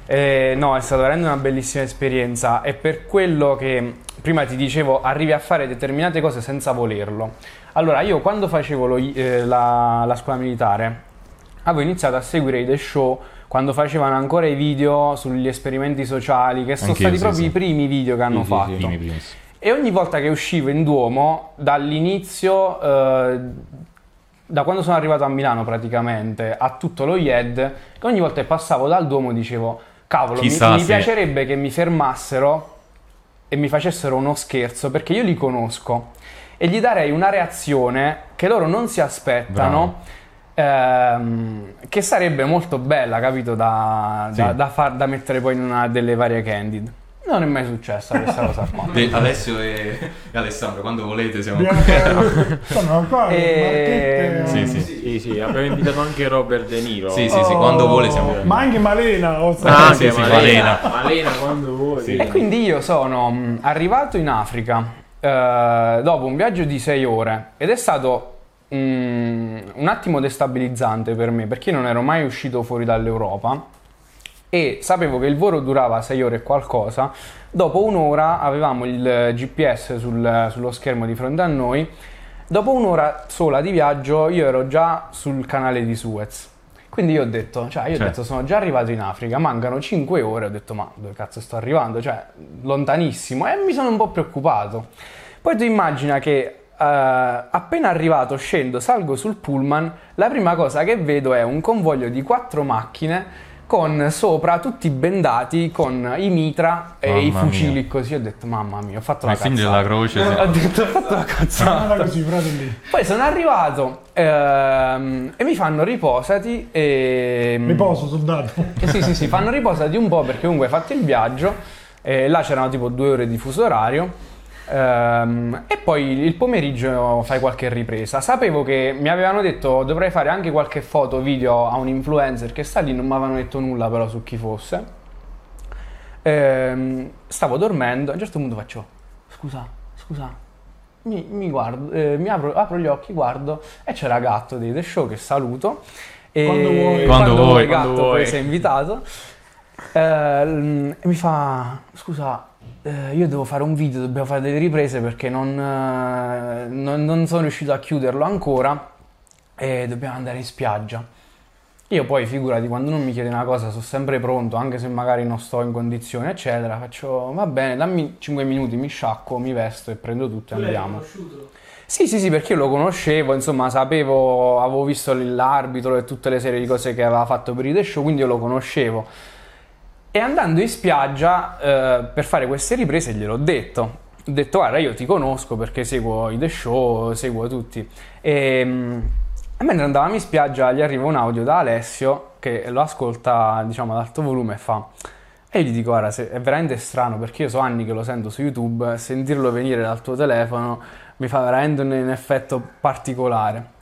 Eh, no, è stata veramente una bellissima esperienza e per quello che prima ti dicevo, arrivi a fare determinate cose senza volerlo. Allora, io quando facevo lo- eh, la, la scuola militare, avevo iniziato a seguire i The Show quando facevano ancora i video sugli esperimenti sociali, che sono Anch'io, stati sì, proprio sì. i primi video che hanno sì, fatto. Primi. E ogni volta che uscivo in Duomo, dall'inizio, eh, da quando sono arrivato a Milano praticamente, a tutto lo IED, ogni volta che passavo dal Duomo dicevo, cavolo, mi, Chissà mi se- piacerebbe che mi fermassero e mi facessero uno scherzo, perché io li conosco, e gli darei una reazione che loro non si aspettano. ehm, che sarebbe molto bella, capito? Da, Sì. da, da far- da mettere poi in una delle varie candid. Non è mai successa questa cosa qua. De- Alessio e, e Alessandro, quando volete siamo fare- Sono qua, E- marchette, Sì, eh, sì. Sì, sì, abbiamo invitato anche Robert De Niro. Sì, sì, sì, quando vuole siamo Ma anche Malena. ho Ah, anche sì, Malena. Malena quando vuoi. Sì. E quindi io sono mh, arrivato in Africa eh, dopo un viaggio di sei ore ed è stato mh, un attimo destabilizzante per me perché io non ero mai uscito fuori dall'Europa e sapevo che il volo durava sei ore e qualcosa. Dopo un'ora avevamo il GPS sul- sullo schermo di fronte a noi. Dopo un'ora sola di viaggio io ero già sul canale di Suez. Quindi io ho detto, cioè io ho Cioè. detto sono già arrivato in Africa, mancano 5 ore, ho detto ma dove cazzo sto arrivando? Cioè lontanissimo e mi sono un po' preoccupato. Poi tu immagina che eh, appena arrivato scendo, salgo sul pullman, la prima cosa che vedo è un convoglio di quattro macchine con sopra tutti bendati con i mitra e i Mamma fucili mia. così. Ho detto, mamma mia, ho fatto Ma la cazzata. della croce, sì. Ho detto, ho fatto la cazzata. Così. Poi sono arrivato ehm, e mi fanno riposati e... Riposo, soldato. Eh sì, sì, sì, fanno riposati un po' perché comunque hai fatto il viaggio, e là c'erano tipo due ore di fuso orario. Ehm, e poi il pomeriggio fai qualche ripresa. Sapevo che mi avevano detto dovrei fare anche qualche foto, video a un influencer che sta lì, non mi avevano detto nulla però su chi fosse. Ehm, stavo dormendo, a un certo punto faccio, scusa, scusa, mi, mi guardo, eh, mi apro, apro gli occhi, guardo e c'era Gatto dei The Show che saluto. E Quando vuoi. Quando vuoi, Gatto, quando poi vuoi. sei invitato. Eh, e mi fa, scusa, eh, io devo fare un video, dobbiamo fare delle riprese perché non, eh, non- non sono riuscito a chiuderlo ancora e dobbiamo andare in spiaggia. Io poi, figurati, quando non mi chiede una cosa sono sempre pronto, anche se magari non sto in condizione, eccetera. Faccio, va bene, dammi 5 minuti, mi sciacquo, mi vesto e prendo tutto e andiamo. Sì, sì, sì, perché io lo conoscevo, insomma, sapevo, avevo visto l'arbitro e tutte le serie di cose che aveva fatto per i The Show, quindi io lo conoscevo. E andando in spiaggia eh, per fare queste riprese gliel'ho detto. Ho detto, guarda, io ti conosco perché seguo i The Show, seguo tutti. E, mm, e mentre andavamo in spiaggia gli arriva un audio da Alessio che lo ascolta, diciamo, ad alto volume e fa... E gli dico, guarda, è veramente strano perché io so anni che lo sento su YouTube, sentirlo venire dal tuo telefono mi fa veramente un effetto particolare.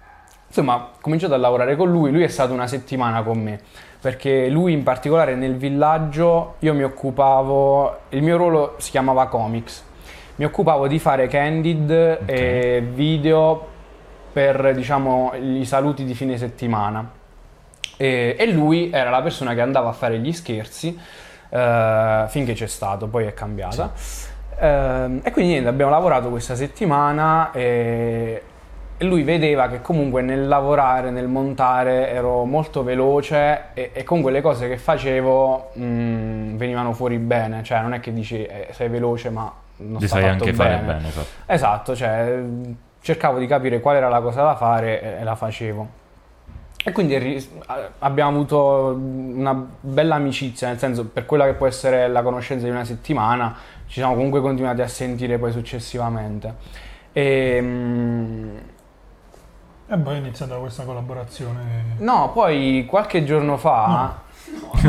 Insomma, ho cominciato a lavorare con lui, lui è stato una settimana con me, perché lui in particolare nel villaggio io mi occupavo, il mio ruolo si chiamava comics, mi occupavo di fare candid e video per diciamo i saluti di fine settimana. E, e lui era la persona che andava a fare gli scherzi eh, finché c'è stato, poi è cambiata. Ehm, e quindi niente, abbiamo lavorato questa settimana e, e lui vedeva che comunque nel lavorare, nel montare ero molto veloce e, e comunque le cose che facevo mh, venivano fuori bene, cioè non è che dici eh, sei veloce ma non sta sai fatto anche fare bene, esatto. Esatto, cioè cercavo di capire qual era la cosa da fare e, e la facevo. E quindi abbiamo avuto una bella amicizia, nel senso per quella che può essere la conoscenza di una settimana, ci siamo comunque continuati a sentire poi successivamente. E, mm, E poi è iniziata questa collaborazione. no, poi qualche giorno fa,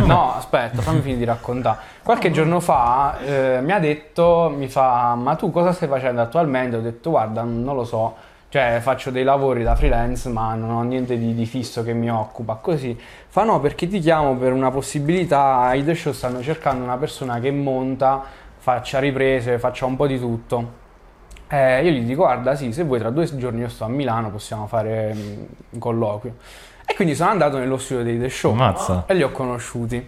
no, aspetta, fammi finire di raccontare. Qualche giorno fa eh, mi ha detto, mi fa, ma tu cosa stai facendo attualmente? Ho detto, guarda, non lo so, cioè faccio dei lavori da freelance, ma non ho niente di, di fisso che mi occupa. Così fa, no, perché ti chiamo per una possibilità. I The Show stanno cercando una persona che monta, faccia riprese, faccia un po' di tutto. Eh, io gli dico, guarda, sì, se vuoi tra due giorni io sto a Milano, possiamo fare mm, un colloquio. E quindi sono andato nello studio dei The Show Ammazza. e li ho conosciuti.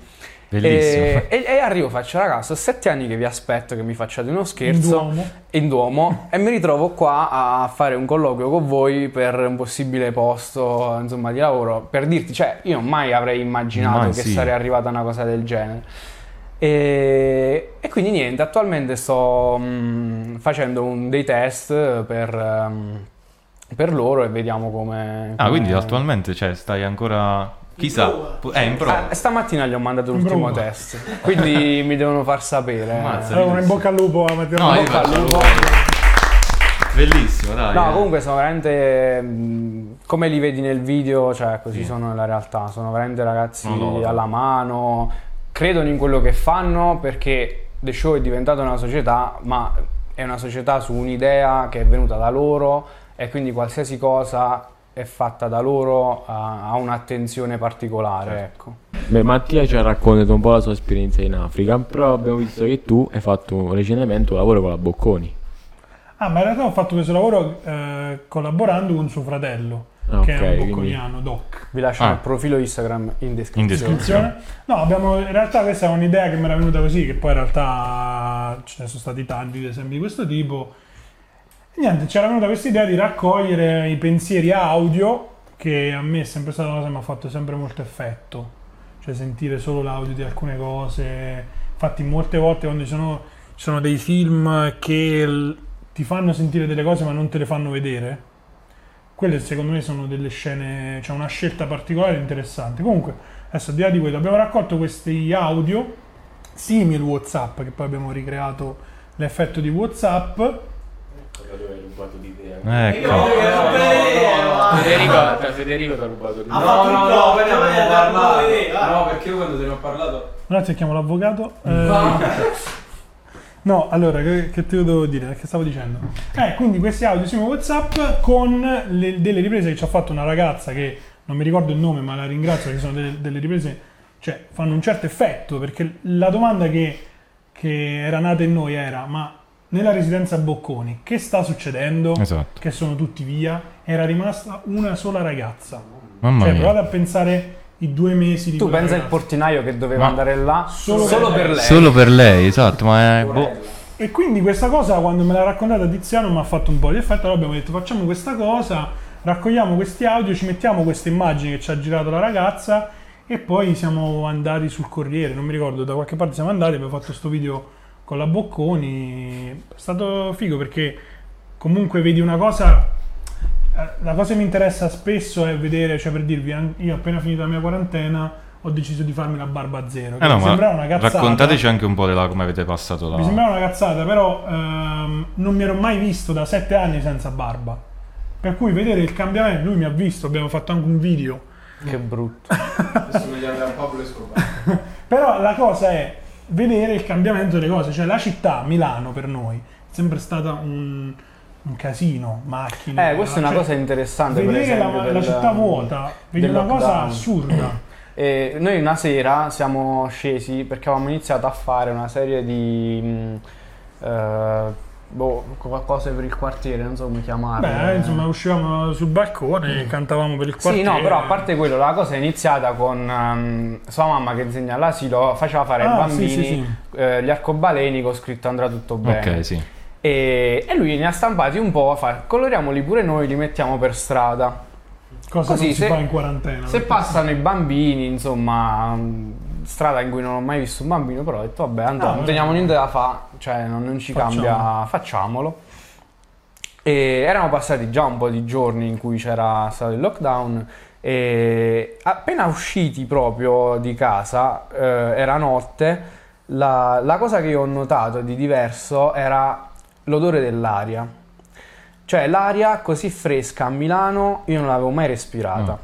Bellissimo. E, e- e arrivo, faccio ragazzi, ho sette anni che vi aspetto che mi facciate uno In scherzo Duomo. in Duomo e mi ritrovo qua a fare un colloquio con voi per un possibile posto insomma, di lavoro. Per dirti, cioè, io mai avrei immaginato Mai, che sì. sarei arrivata a una cosa del genere. E, e quindi niente, attualmente sto mm, facendo un- dei test per, ehm, per loro e vediamo come... Ah, quindi attualmente cioè, stai ancora... Chissà, è in prova. Ah, stamattina gli ho mandato In l'ultimo test, quindi mi devono far sapere. Ammazza. Allora, in bocca al lupo a Matteo. No, io bocca al lupo. Bellissimo, dai. No, eh. comunque sono veramente mh, come li vedi nel video, cioè così sono nella realtà, sono veramente ragazzi No, no, no. alla mano, credono in quello che fanno perché The Show è diventata una società, ma è una società su un'idea che è venuta da loro e quindi qualsiasi cosa è fatta da loro ha, un'attenzione particolare, ecco. Beh, Mattia ci ha raccontato un po' la sua esperienza in Africa, però abbiamo visto che tu hai fatto recentemente un lavoro con la Bocconi. Ah, ma in realtà ho fatto questo lavoro eh, collaborando con suo fratello, Ah, che è un quindi- bocconiano, Doc. Vi lascio Ah. il profilo Instagram in descrizione. In descrizione. No, abbiamo, in realtà questa è un'idea che mi era venuta così, che poi in realtà ce ne sono stati tanti di esempi di questo tipo. E niente, c'era venuta questa idea di raccogliere i pensieri audio, che a me è sempre stata una cosa che mi ha fatto sempre molto effetto. Cioè sentire solo l'audio di alcune cose. Infatti molte volte quando ci sono, ci sono dei film che l- ti fanno sentire delle cose ma non te le fanno vedere, quelle secondo me sono delle scene, c'è una scelta particolare interessante. Comunque, adesso al di là di quello, abbiamo raccolto questi audio simili WhatsApp, che poi abbiamo ricreato l'effetto di WhatsApp. Ecco. Federico, Federico ti ha rubato l'idea. No, no, no, no, abbiamo no, parlato. no, No, perché io quando te ne ho parlato... Un attimo, chiamo l'avvocato. Eh, No, allora, che, che te lo devo dire? Che stavo dicendo? Eh, quindi questi audio simili WhatsApp con le- delle riprese che ci ha fatto una ragazza che non mi ricordo il nome, ma la ringrazio perché sono delle, delle riprese, cioè, fanno un certo effetto, perché la domanda che, che era nata in noi era, ma nella residenza Bocconi, che sta succedendo? Esatto. Che sono tutti via? Era rimasta una sola ragazza. Mamma cioè, mia. provate a pensare i due mesi di Tu pensa il ragazza. portinaio che doveva Ma- andare là Solo solo, per per lei. lei. Solo per lei, esatto, ma è... Boh. E quindi questa cosa, quando me l'ha raccontata Tiziano, mi ha fatto un po' di effetto. Allora abbiamo detto: facciamo questa cosa, raccogliamo questi audio, ci mettiamo queste immagini che ci ha girato la ragazza. E poi siamo andati sul Corriere. Non mi ricordo da qualche parte siamo andati. Abbiamo fatto questo video con la Bocconi. È stato figo perché comunque vedi una cosa. La cosa che mi interessa spesso è vedere, cioè per dirvi, io appena finito la mia quarantena ho deciso di farmi la barba a zero. Eh no, mi sembrava una cazzata. raccontateci anche un po' della come avete passato la... Mi sembrava una cazzata, però ehm, non mi ero mai visto da sette anni senza barba. Per cui vedere il cambiamento, lui mi ha visto, abbiamo fatto anche un video. Che brutto. Però la cosa è vedere il cambiamento delle cose, cioè la città, Milano per noi, è sempre stata un, un casino, macchine. Eh, questa è una cioè, cosa interessante. per Vedere la, esempio, la del- città vuota, vedi del una cosa lockdown. assurda. E noi una sera siamo scesi perché avevamo iniziato a fare una serie di mh, eh, boh, qualcosa per il quartiere, non so come chiamarlo. Beh, insomma, uscivamo sul balcone e cantavamo per il Sì, quartiere. no, però a parte quello, la cosa è iniziata con ehm, sua mamma che insegna all'asilo, faceva fare ai Ah, bambini sì, sì, sì. eh, gli arcobaleni con scritto andrà tutto bene. Ok, sì. E, e lui ne ha stampati un po', fa, coloriamoli pure noi, li mettiamo per strada. Cosa Così, si se- fa in quarantena. Se passano i bambini, insomma, mh, strada in cui non ho mai visto un bambino, però ho detto, vabbè, Antonio, No, non no. teniamo niente da fare, cioè non, non ci Facciamo. cambia, facciamolo. E erano passati già un po' di giorni in cui c'era stato il lockdown e appena usciti proprio di casa, eh, era notte, la, la cosa che io ho notato di diverso era l'odore dell'aria. Cioè l'aria così fresca a Milano io non l'avevo mai respirata.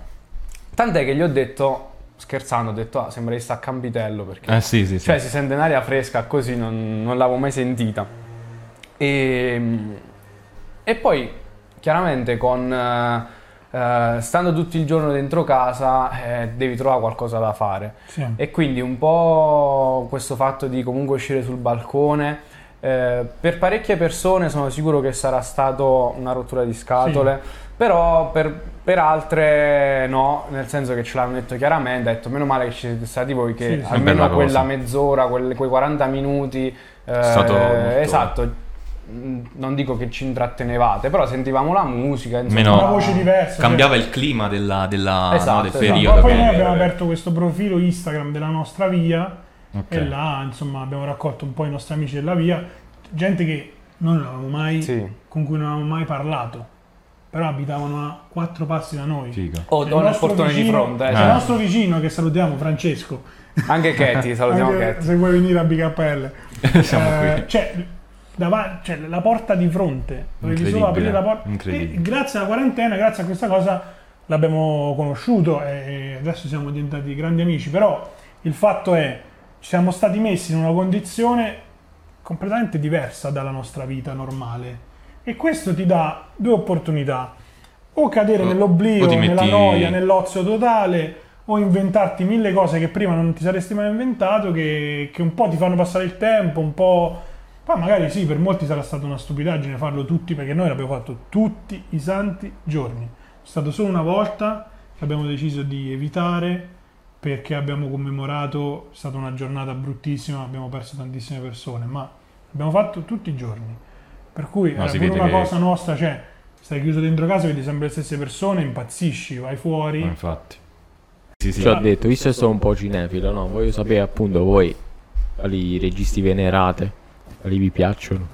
Tant'è che gli ho detto, scherzando, ho detto, ah, sembra di sta a Campitello perché... Eh sì, sì, sì. Cioè si sente un'aria fresca così, non, non l'avevo mai sentita. E, e poi, chiaramente, con, eh, stando tutto il giorno dentro casa, eh, devi trovare qualcosa da fare. Sì. E quindi un po' questo fatto di comunque uscire sul balcone, eh, per parecchie persone sono sicuro che sarà stato una rottura di scatole, però per, per altre no, nel senso che ce l'hanno detto chiaramente, ha detto meno male che ci siete stati voi che Sì, sì. almeno quella cosa. mezz'ora, quel- quei 40 minuti, eh, stato molto- esatto, mh, non dico che ci intrattenevate, però sentivamo la musica, insomma, Meno- Una voce diversa. Cambiava cioè- il clima della, della- Esatto, no, del esatto. periodo. Ma poi noi abbiamo aperto questo profilo Instagram della nostra via Ok. e là insomma abbiamo raccolto un po' i nostri amici della via, gente che noi non avevamo mai, Sì. con cui non avevamo mai parlato, però abitavano a quattro passi da noi. Figo. o, Il o nel nostro portone di vicino- fronte, eh, Il nostro vicino che salutiamo, Francesco. anche Katie, salutiamo Anche Katie. se vuoi venire a BKL. Siamo Eh, qui. Cioè, cioè, la porta di fronte, dovevi solo aprire la porta. E grazie alla quarantena, grazie a questa cosa, l'abbiamo conosciuto e adesso siamo diventati grandi amici. Però il fatto è, siamo stati messi in una condizione completamente diversa dalla nostra vita normale. E questo ti dà due opportunità. O cadere O- nell'oblio, o ti nella metti- noia, nell'ozio totale, o inventarti mille cose che prima non ti saresti mai inventato, che, che un po' ti fanno passare il tempo, un po'... Poi magari sì, per molti sarà stata una stupidaggine farlo tutti, perché noi l'abbiamo fatto tutti i santi giorni. È stato solo una volta che abbiamo deciso di evitare, perché abbiamo commemorato, è stata una giornata bruttissima, abbiamo perso tantissime persone, ma l'abbiamo fatto tutti i giorni. Per cui No, è vede una che- cosa nostra, cioè stai chiuso dentro casa, vedi sempre le stesse persone, impazzisci, vai fuori. Ma Infatti. Sì, sì. Ci ho detto, visto che sono un po' cinefilo, no? Voglio sapere appunto voi quali registi venerate, quali vi piacciono.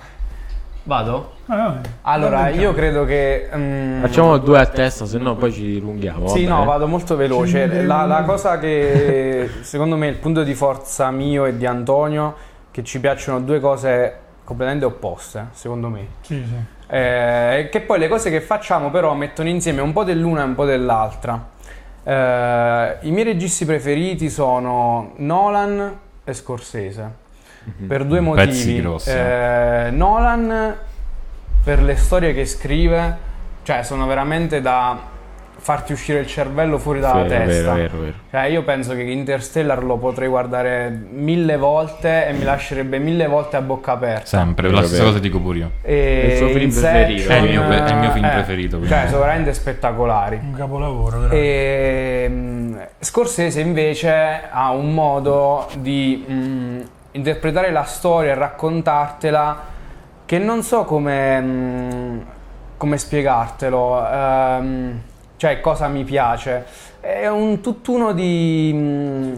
Vado? Ah, Allora, io credo che... mm, Facciamo due a testa, se no poi ci dilunghiamo. Sì, vabbè. no, vado molto veloce. La, la cosa che secondo me è il punto di forza mio e di Antonio, che ci piacciono due cose completamente opposte, secondo me. Sì, sì. Eh, che poi le cose che facciamo però mettono insieme un po' dell'una e un po' dell'altra. Eh, I miei registi preferiti sono Nolan e Scorsese. Per due Mhm. Pezzi motivi. grossi. Eh, Nolan per le storie che scrive, cioè sono veramente da farti uscire il cervello fuori dalla Vero, testa. vero, vero, vero. Cioè, io penso che Interstellar lo potrei guardare mille volte e mi lascerebbe mille volte a bocca aperta. Sempre, Vero, la stessa vero. cosa dico pure io. E È il suo film preferito. È il mio- è il mio film eh, preferito, quindi. Cioè, sono veramente spettacolari. Un capolavoro. veramente. E mm, Scorsese invece ha un modo di mm, interpretare la storia e raccontartela che non so come, mm, come spiegartelo, ehm, cioè cosa mi piace. È un tutt'uno di... mm,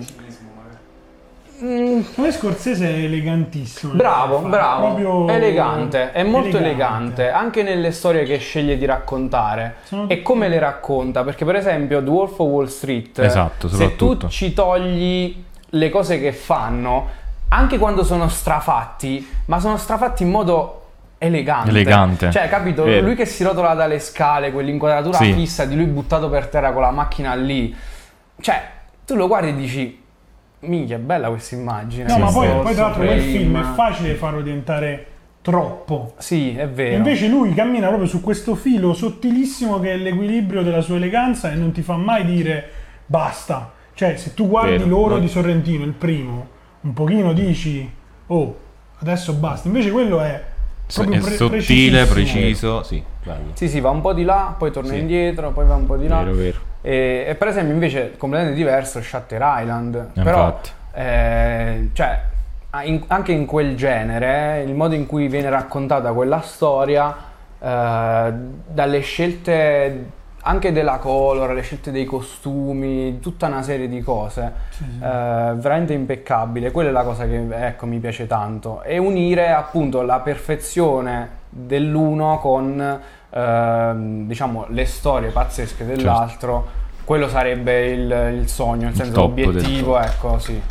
mm, Come Scorsese è elegantissimo. Bravo, Fa bravo, proprio elegante, è molto elegante. anche nelle storie che sceglie di raccontare Sono e come le racconta, perché per esempio The Wolf of Wall Street, Esatto, se tu ci togli le cose che fanno, anche quando sono strafatti, ma sono strafatti in modo elegante. Elegante. Cioè, capito? Vero. Lui che si rotola dalle scale, quell'inquadratura Sì. fissa di lui buttato per terra con la macchina lì. Cioè, tu lo guardi e dici Minchia, è bella questa immagine. No, ma poi, poi tra l'altro quel film è facile farlo diventare troppo. Sì, è E vero. invece lui cammina proprio su questo filo sottilissimo che è l'equilibrio della sua eleganza e non ti fa mai dire basta. Cioè, se tu guardi Vero, l'oro no? di Sorrentino, il primo, un pochino dici oh, adesso basta. Invece quello è proprio è pre- sottile, preciso, sì, bello. Sì, sì, va un po' di là, poi torna Sì. indietro, poi va un po' di là. Vero, vero. E, e per esempio invece completamente diverso Shutter Island. Eh, Però, eh, cioè, in- anche in quel genere, il modo in cui viene raccontata quella storia, eh, dalle scelte anche della color, le scelte dei costumi, tutta una serie di cose, eh, veramente impeccabile. Quella è la cosa che ecco, mi piace tanto. E unire appunto la perfezione dell'uno con ehm, diciamo le storie pazzesche dell'altro. Quello sarebbe il, il sogno, nel Il senso l'obiettivo, ecco, sì.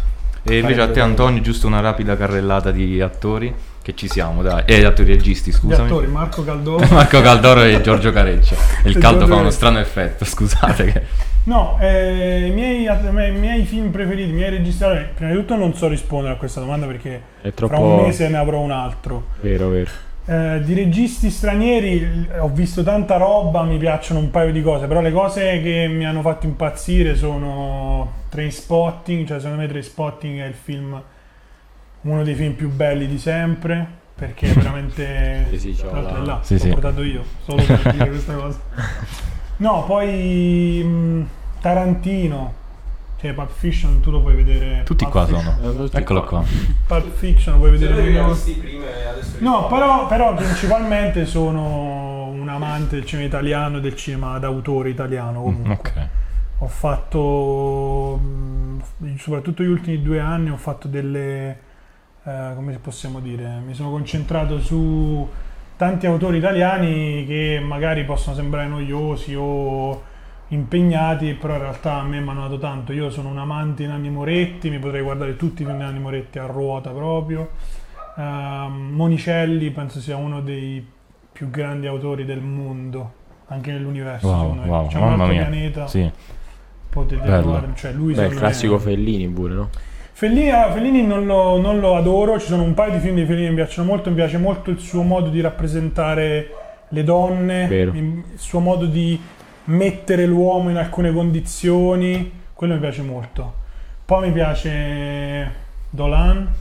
E invece a te Antonio, giusto una rapida carrellata di attori, che ci siamo, dai. Eh, attori registi, Gli scusami. attori Marco Caldoro. Marco Caldoro e Giorgio Careccia. Il E caldo Giorgio fa uno strano effetto, scusate. Che... No, eh, i, miei, i miei film preferiti, i miei registi. prima di tutto non so rispondere a questa domanda perché È fra un troppo... mese ne avrò un altro. Vero, vero. Eh, di registi stranieri ho visto tanta roba, mi piacciono un paio di cose, però le cose che mi hanno fatto impazzire sono Trainspotting, cioè secondo me Trainspotting è il film, uno dei film più belli di sempre, perché è veramente... Sì, sì, tra l'altro la- è là, Sì, l'ho sì. portato io, solo per dire questa cosa. No, poi mh, Tarantino, cioè Pulp Fiction, tu lo puoi vedere... Tutti Pulp qua Fiction- sono. Eccolo qua. Pulp Fiction lo puoi vedere prima. prima No, però, però principalmente sono un amante del cinema italiano e del cinema d'autore italiano comunque. Ok. Ho fatto, mh, soprattutto gli ultimi due anni, ho fatto delle, eh, come possiamo dire, mi sono concentrato su tanti autori italiani che magari possono sembrare noiosi o impegnati, però in realtà a me mi hanno dato tanto. Io sono un amante di Nanni Moretti, mi potrei guardare tutti i film di Nanni Moretti a ruota proprio. Ehm, Monicelli penso sia uno dei più grandi autori del mondo, anche nell'universo. Wow, secondo me. wow, C'è un altro mia. pianeta Sì. potete Bello. trovare, cioè lui Beh, il me- classico Fellini pure, no? Fellini, ah, Fellini non, lo, non lo adoro, ci sono un paio di film di Fellini che mi piacciono molto, mi piace molto il suo modo di rappresentare le donne, Vero. il suo modo di mettere l'uomo in alcune condizioni, quello mi piace molto. Poi mi piace Dolan,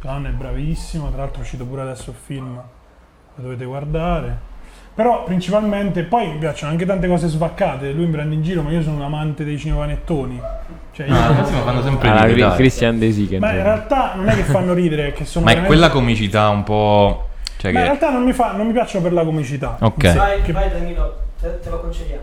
Dolan è bravissimo, tra l'altro è uscito pure adesso il film, lo dovete guardare. Però principalmente, poi mi piacciono anche tante cose svaccate, lui mi prende in giro, ma io sono un amante dei cinepanettoni. Cioè, io- Ah, ragazzi, ma fanno sempre Ah, ridere. Christian De Sica. ma in realtà non è che fanno ridere, che sono Ma è veramente- quella comicità un po'... Cioè Ma in che... realtà non mi, fa, non mi piacciono per la comicità. Ok. Vai, Che- vai Danilo, te, te lo concediamo.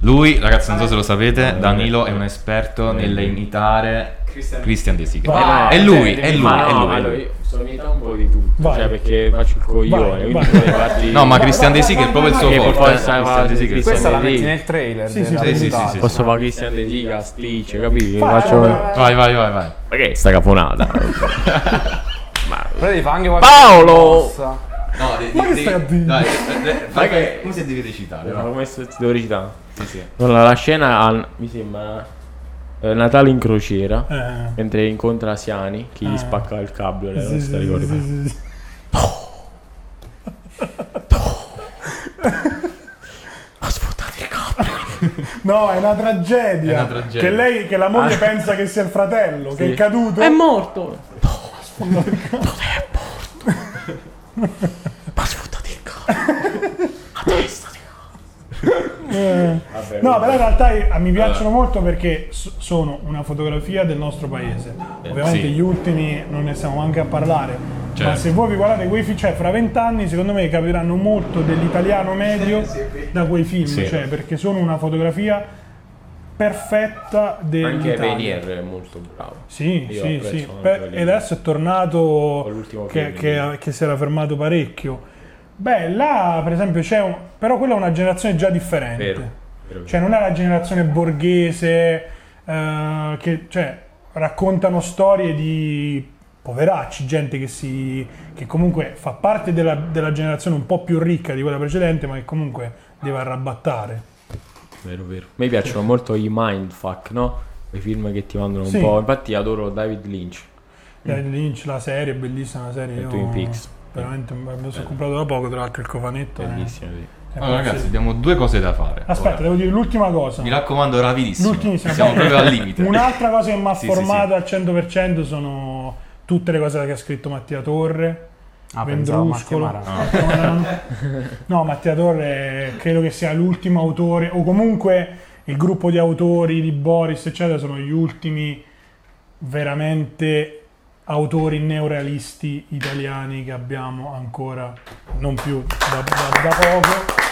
Lui, ragazzi, non so se lo sapete, Danilo è un esperto nell'imitare Christian, Christian De Sica. Vai, è lui, cioè, è lui, Ma è no, lui. allora io sono un po' di tutto. Vai. Cioè, perché faccio il coglione. Farti- No, ma Christian De Sica è proprio il suo forte. Eh. Questa la metti nel trailer Sì, sì, sì, sì, puntata. sì, sì. Posso fare Christian De Sica, Stitch, capito? Vai, Faccio... vai, Vai, vai. Ma che è sta caponata? Ma... Però devi fare anche qualche Paolo! No, de- Ma che stai a dire? Dai, eh, eh, come se devi recitare? Come se devo recitare? Sì, sì. Allora, la scena ha- mi sembra eh, Natale in crociera. Eh. Mentre incontra Asiani, che gli Ah. spacca il cabriolet. Sì, non sì, sì, sì, sì. Ha sfruttato il cabriolet. No, è una tragedia. È una tragedia. Che lei, che la moglie Ah. pensa che sia il fratello, che Sì. è caduto. È morto! Dove è morto? Ma ha sfruttato il cabriolet. A testa di Eh, Vabbè, no, però in realtà eh, mi piacciono molto perché s- sono una fotografia del nostro paese. Ovviamente sì. gli ultimi non ne stiamo anche a parlare. Ma Certo. se voi vi guardate quei film, cioè fra vent'anni secondo me capiranno molto dell'italiano medio da quei film, Sì. cioè perché sono una fotografia perfetta Anche dell'Italia. Venier è molto bravo. Sì, Io sì, sì. anche Per- e adesso è tornato che, che- che si era fermato parecchio. Beh, là per esempio c'è un... però quella è una generazione già differente. Vero. Cioè non è la generazione borghese eh, che cioè, raccontano storie di poveracci, gente che, si, che comunque fa parte della, della generazione un po' più ricca di quella precedente, ma che comunque deve arrabattare. Vero, vero. A me piacciono molto i mindfuck, no? I film che ti mandano un Sì. po'. Infatti adoro David Lynch. David Lynch, la serie, bellissima serie. E io- Twin Peaks. Veramente, me lo sono comprato da poco, tra l'altro il cofanetto. Bellissimo, sì. È Allora, ragazzi, abbiamo due cose da fare. Aspetta, Ora. devo dire l'ultima cosa. Mi raccomando, rapidissimo. L'ultimissima. Siamo proprio al limite. Un'altra cosa che mi ha Sì, sì, formato al 100% sono tutte le cose che ha scritto Mattia Torre. Ah, pensavo Mattia Vendruscolo. Marano. Marano. No, Mattia Torre credo che sia l'ultimo autore, o comunque il gruppo di autori di Boris, eccetera, sono gli ultimi veramente autori neorealisti italiani che abbiamo ancora, non più da, da- da poco.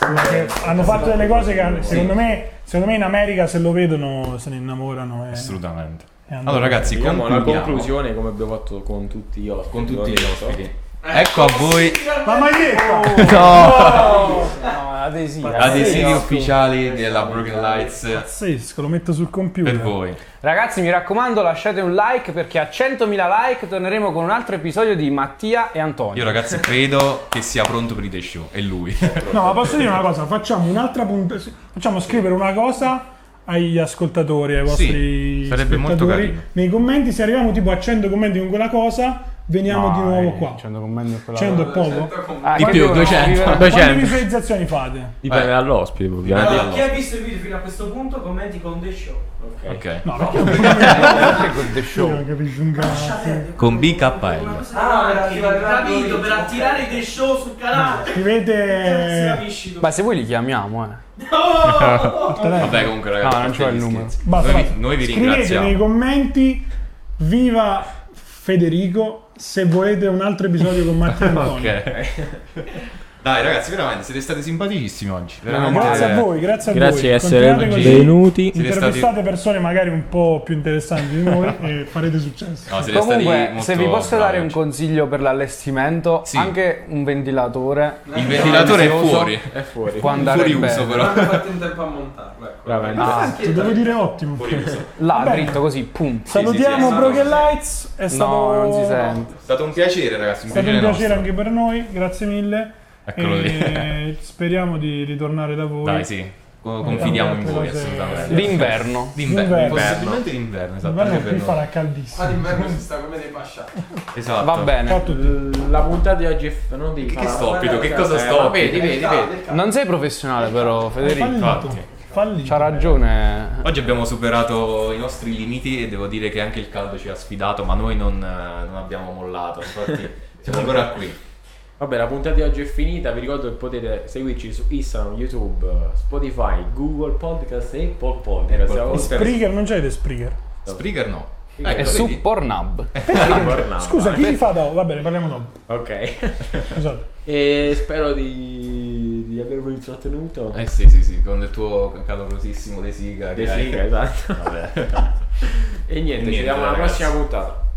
Perché hanno fatto delle cose che secondo me, secondo me in America se lo vedono se ne innamorano. e- Assolutamente. e hanno- Allora, ragazzi, la concludiamo conclusione come abbiamo fatto con tutti gli ospiti. con tutti gli ospiti. Ecco a voi La maglietta! No, adesivi. adesivi ufficiali della Broken Lights Pazzesco, lo metto sul computer. per voi. Ragazzi, mi raccomando, lasciate un like perché a 100.000 like torneremo con un altro episodio di Mattia e Antonio. Io, ragazzi, credo che sia pronto per i The Show. È lui. No, ma posso dire una cosa? Facciamo un'altra puntata. Facciamo scrivere una cosa agli ascoltatori, ai vostri sarebbe molto carino. Nei commenti, se arriviamo tipo a 100 commenti con quella cosa, veniamo di nuovo qua. 100 commenti per quella 100 è poco? Ah, Di poi più, devono 200. scrivere- Quante 200. visualizzazioni fate? Dipende Eh. dall'ospite, ovviamente. Chi ha visto il video fino a questo punto, commenti con The Show. Ok. No, perché Con The Show. non capisco un cazzo. Con BKL. Ah, per capito, per attirare The Show sul canale. Si Scrivete. Ma se vuoi li chiamiamo, eh. Vabbè, comunque, ragazzi. No, non parte il numero. Basta, Noi, vi- noi vi Scrivete nei ringraziamo. commenti viva Federico se volete un altro episodio con Mattia e Antonio. Ok. Dai, ragazzi, veramente siete stati simpaticissimi oggi. Veramente. Grazie a voi, grazie a Grazie voi. di essere Continuate così. venuti. Intervistate stati- persone magari un po' più interessanti di noi e farete successo. No, siete stati Comunque, molto se vi posso dare un oggi. consiglio per l'allestimento, Sì. anche un ventilatore Il ventilatore è fuori. È fuori. può andare Fuori bene. uso, però. Hanno fatto in tempo a montarlo. Ecco. Ah, Ti devo dire ottimo. Là, Vabbè. dritto così, pum. Salutiamo sì, sì, Broken sì. Lights, è stato, No, non si sente. È stato un piacere, ragazzi. è Un stato piacere, un piacere anche per noi, grazie mille. Eccolo lì. e speriamo di ritornare da voi. Dai, sì. Co- Confidiamo in voi, assolutamente. L'inverno. D'inverno. D'inverno. Possibilmente d'inverno, esatto. Inverno Anche qui per farà caldissimo. Ah, d'inverno si sta come dei pasciati. Esatto. Va bene. La puntata di oggi è... Non devi Che, stoppido, che cosa Eh, stoppi? Vedi, vedi, vedi. Non sei professionale però, Federico. Fallito. Infatti. Fallito. C'ha ragione. Oggi abbiamo superato i nostri limiti e devo dire che anche il caldo ci ha sfidato, ma noi non, eh, non abbiamo mollato. Infatti siamo ancora qui. Vabbè, la puntata di oggi è finita. Vi ricordo che potete seguirci su Instagram, YouTube, Spotify, Google Podcast e Apple Podcast. Apple. Spreaker non c'è di Spreaker. Spreaker no. E Ecco, su vedi? Pornhub. Pornhub. Scusa, chi li fa dopo? Va bene, parliamo dopo. Ok. Esatto. e spero di, di avervi intrattenuto. Eh sì, sì, sì, con il tuo calorosissimo De Siga. De Sica, esatto. Vabbè. E niente, ci Niente, vediamo alla prossima puntata.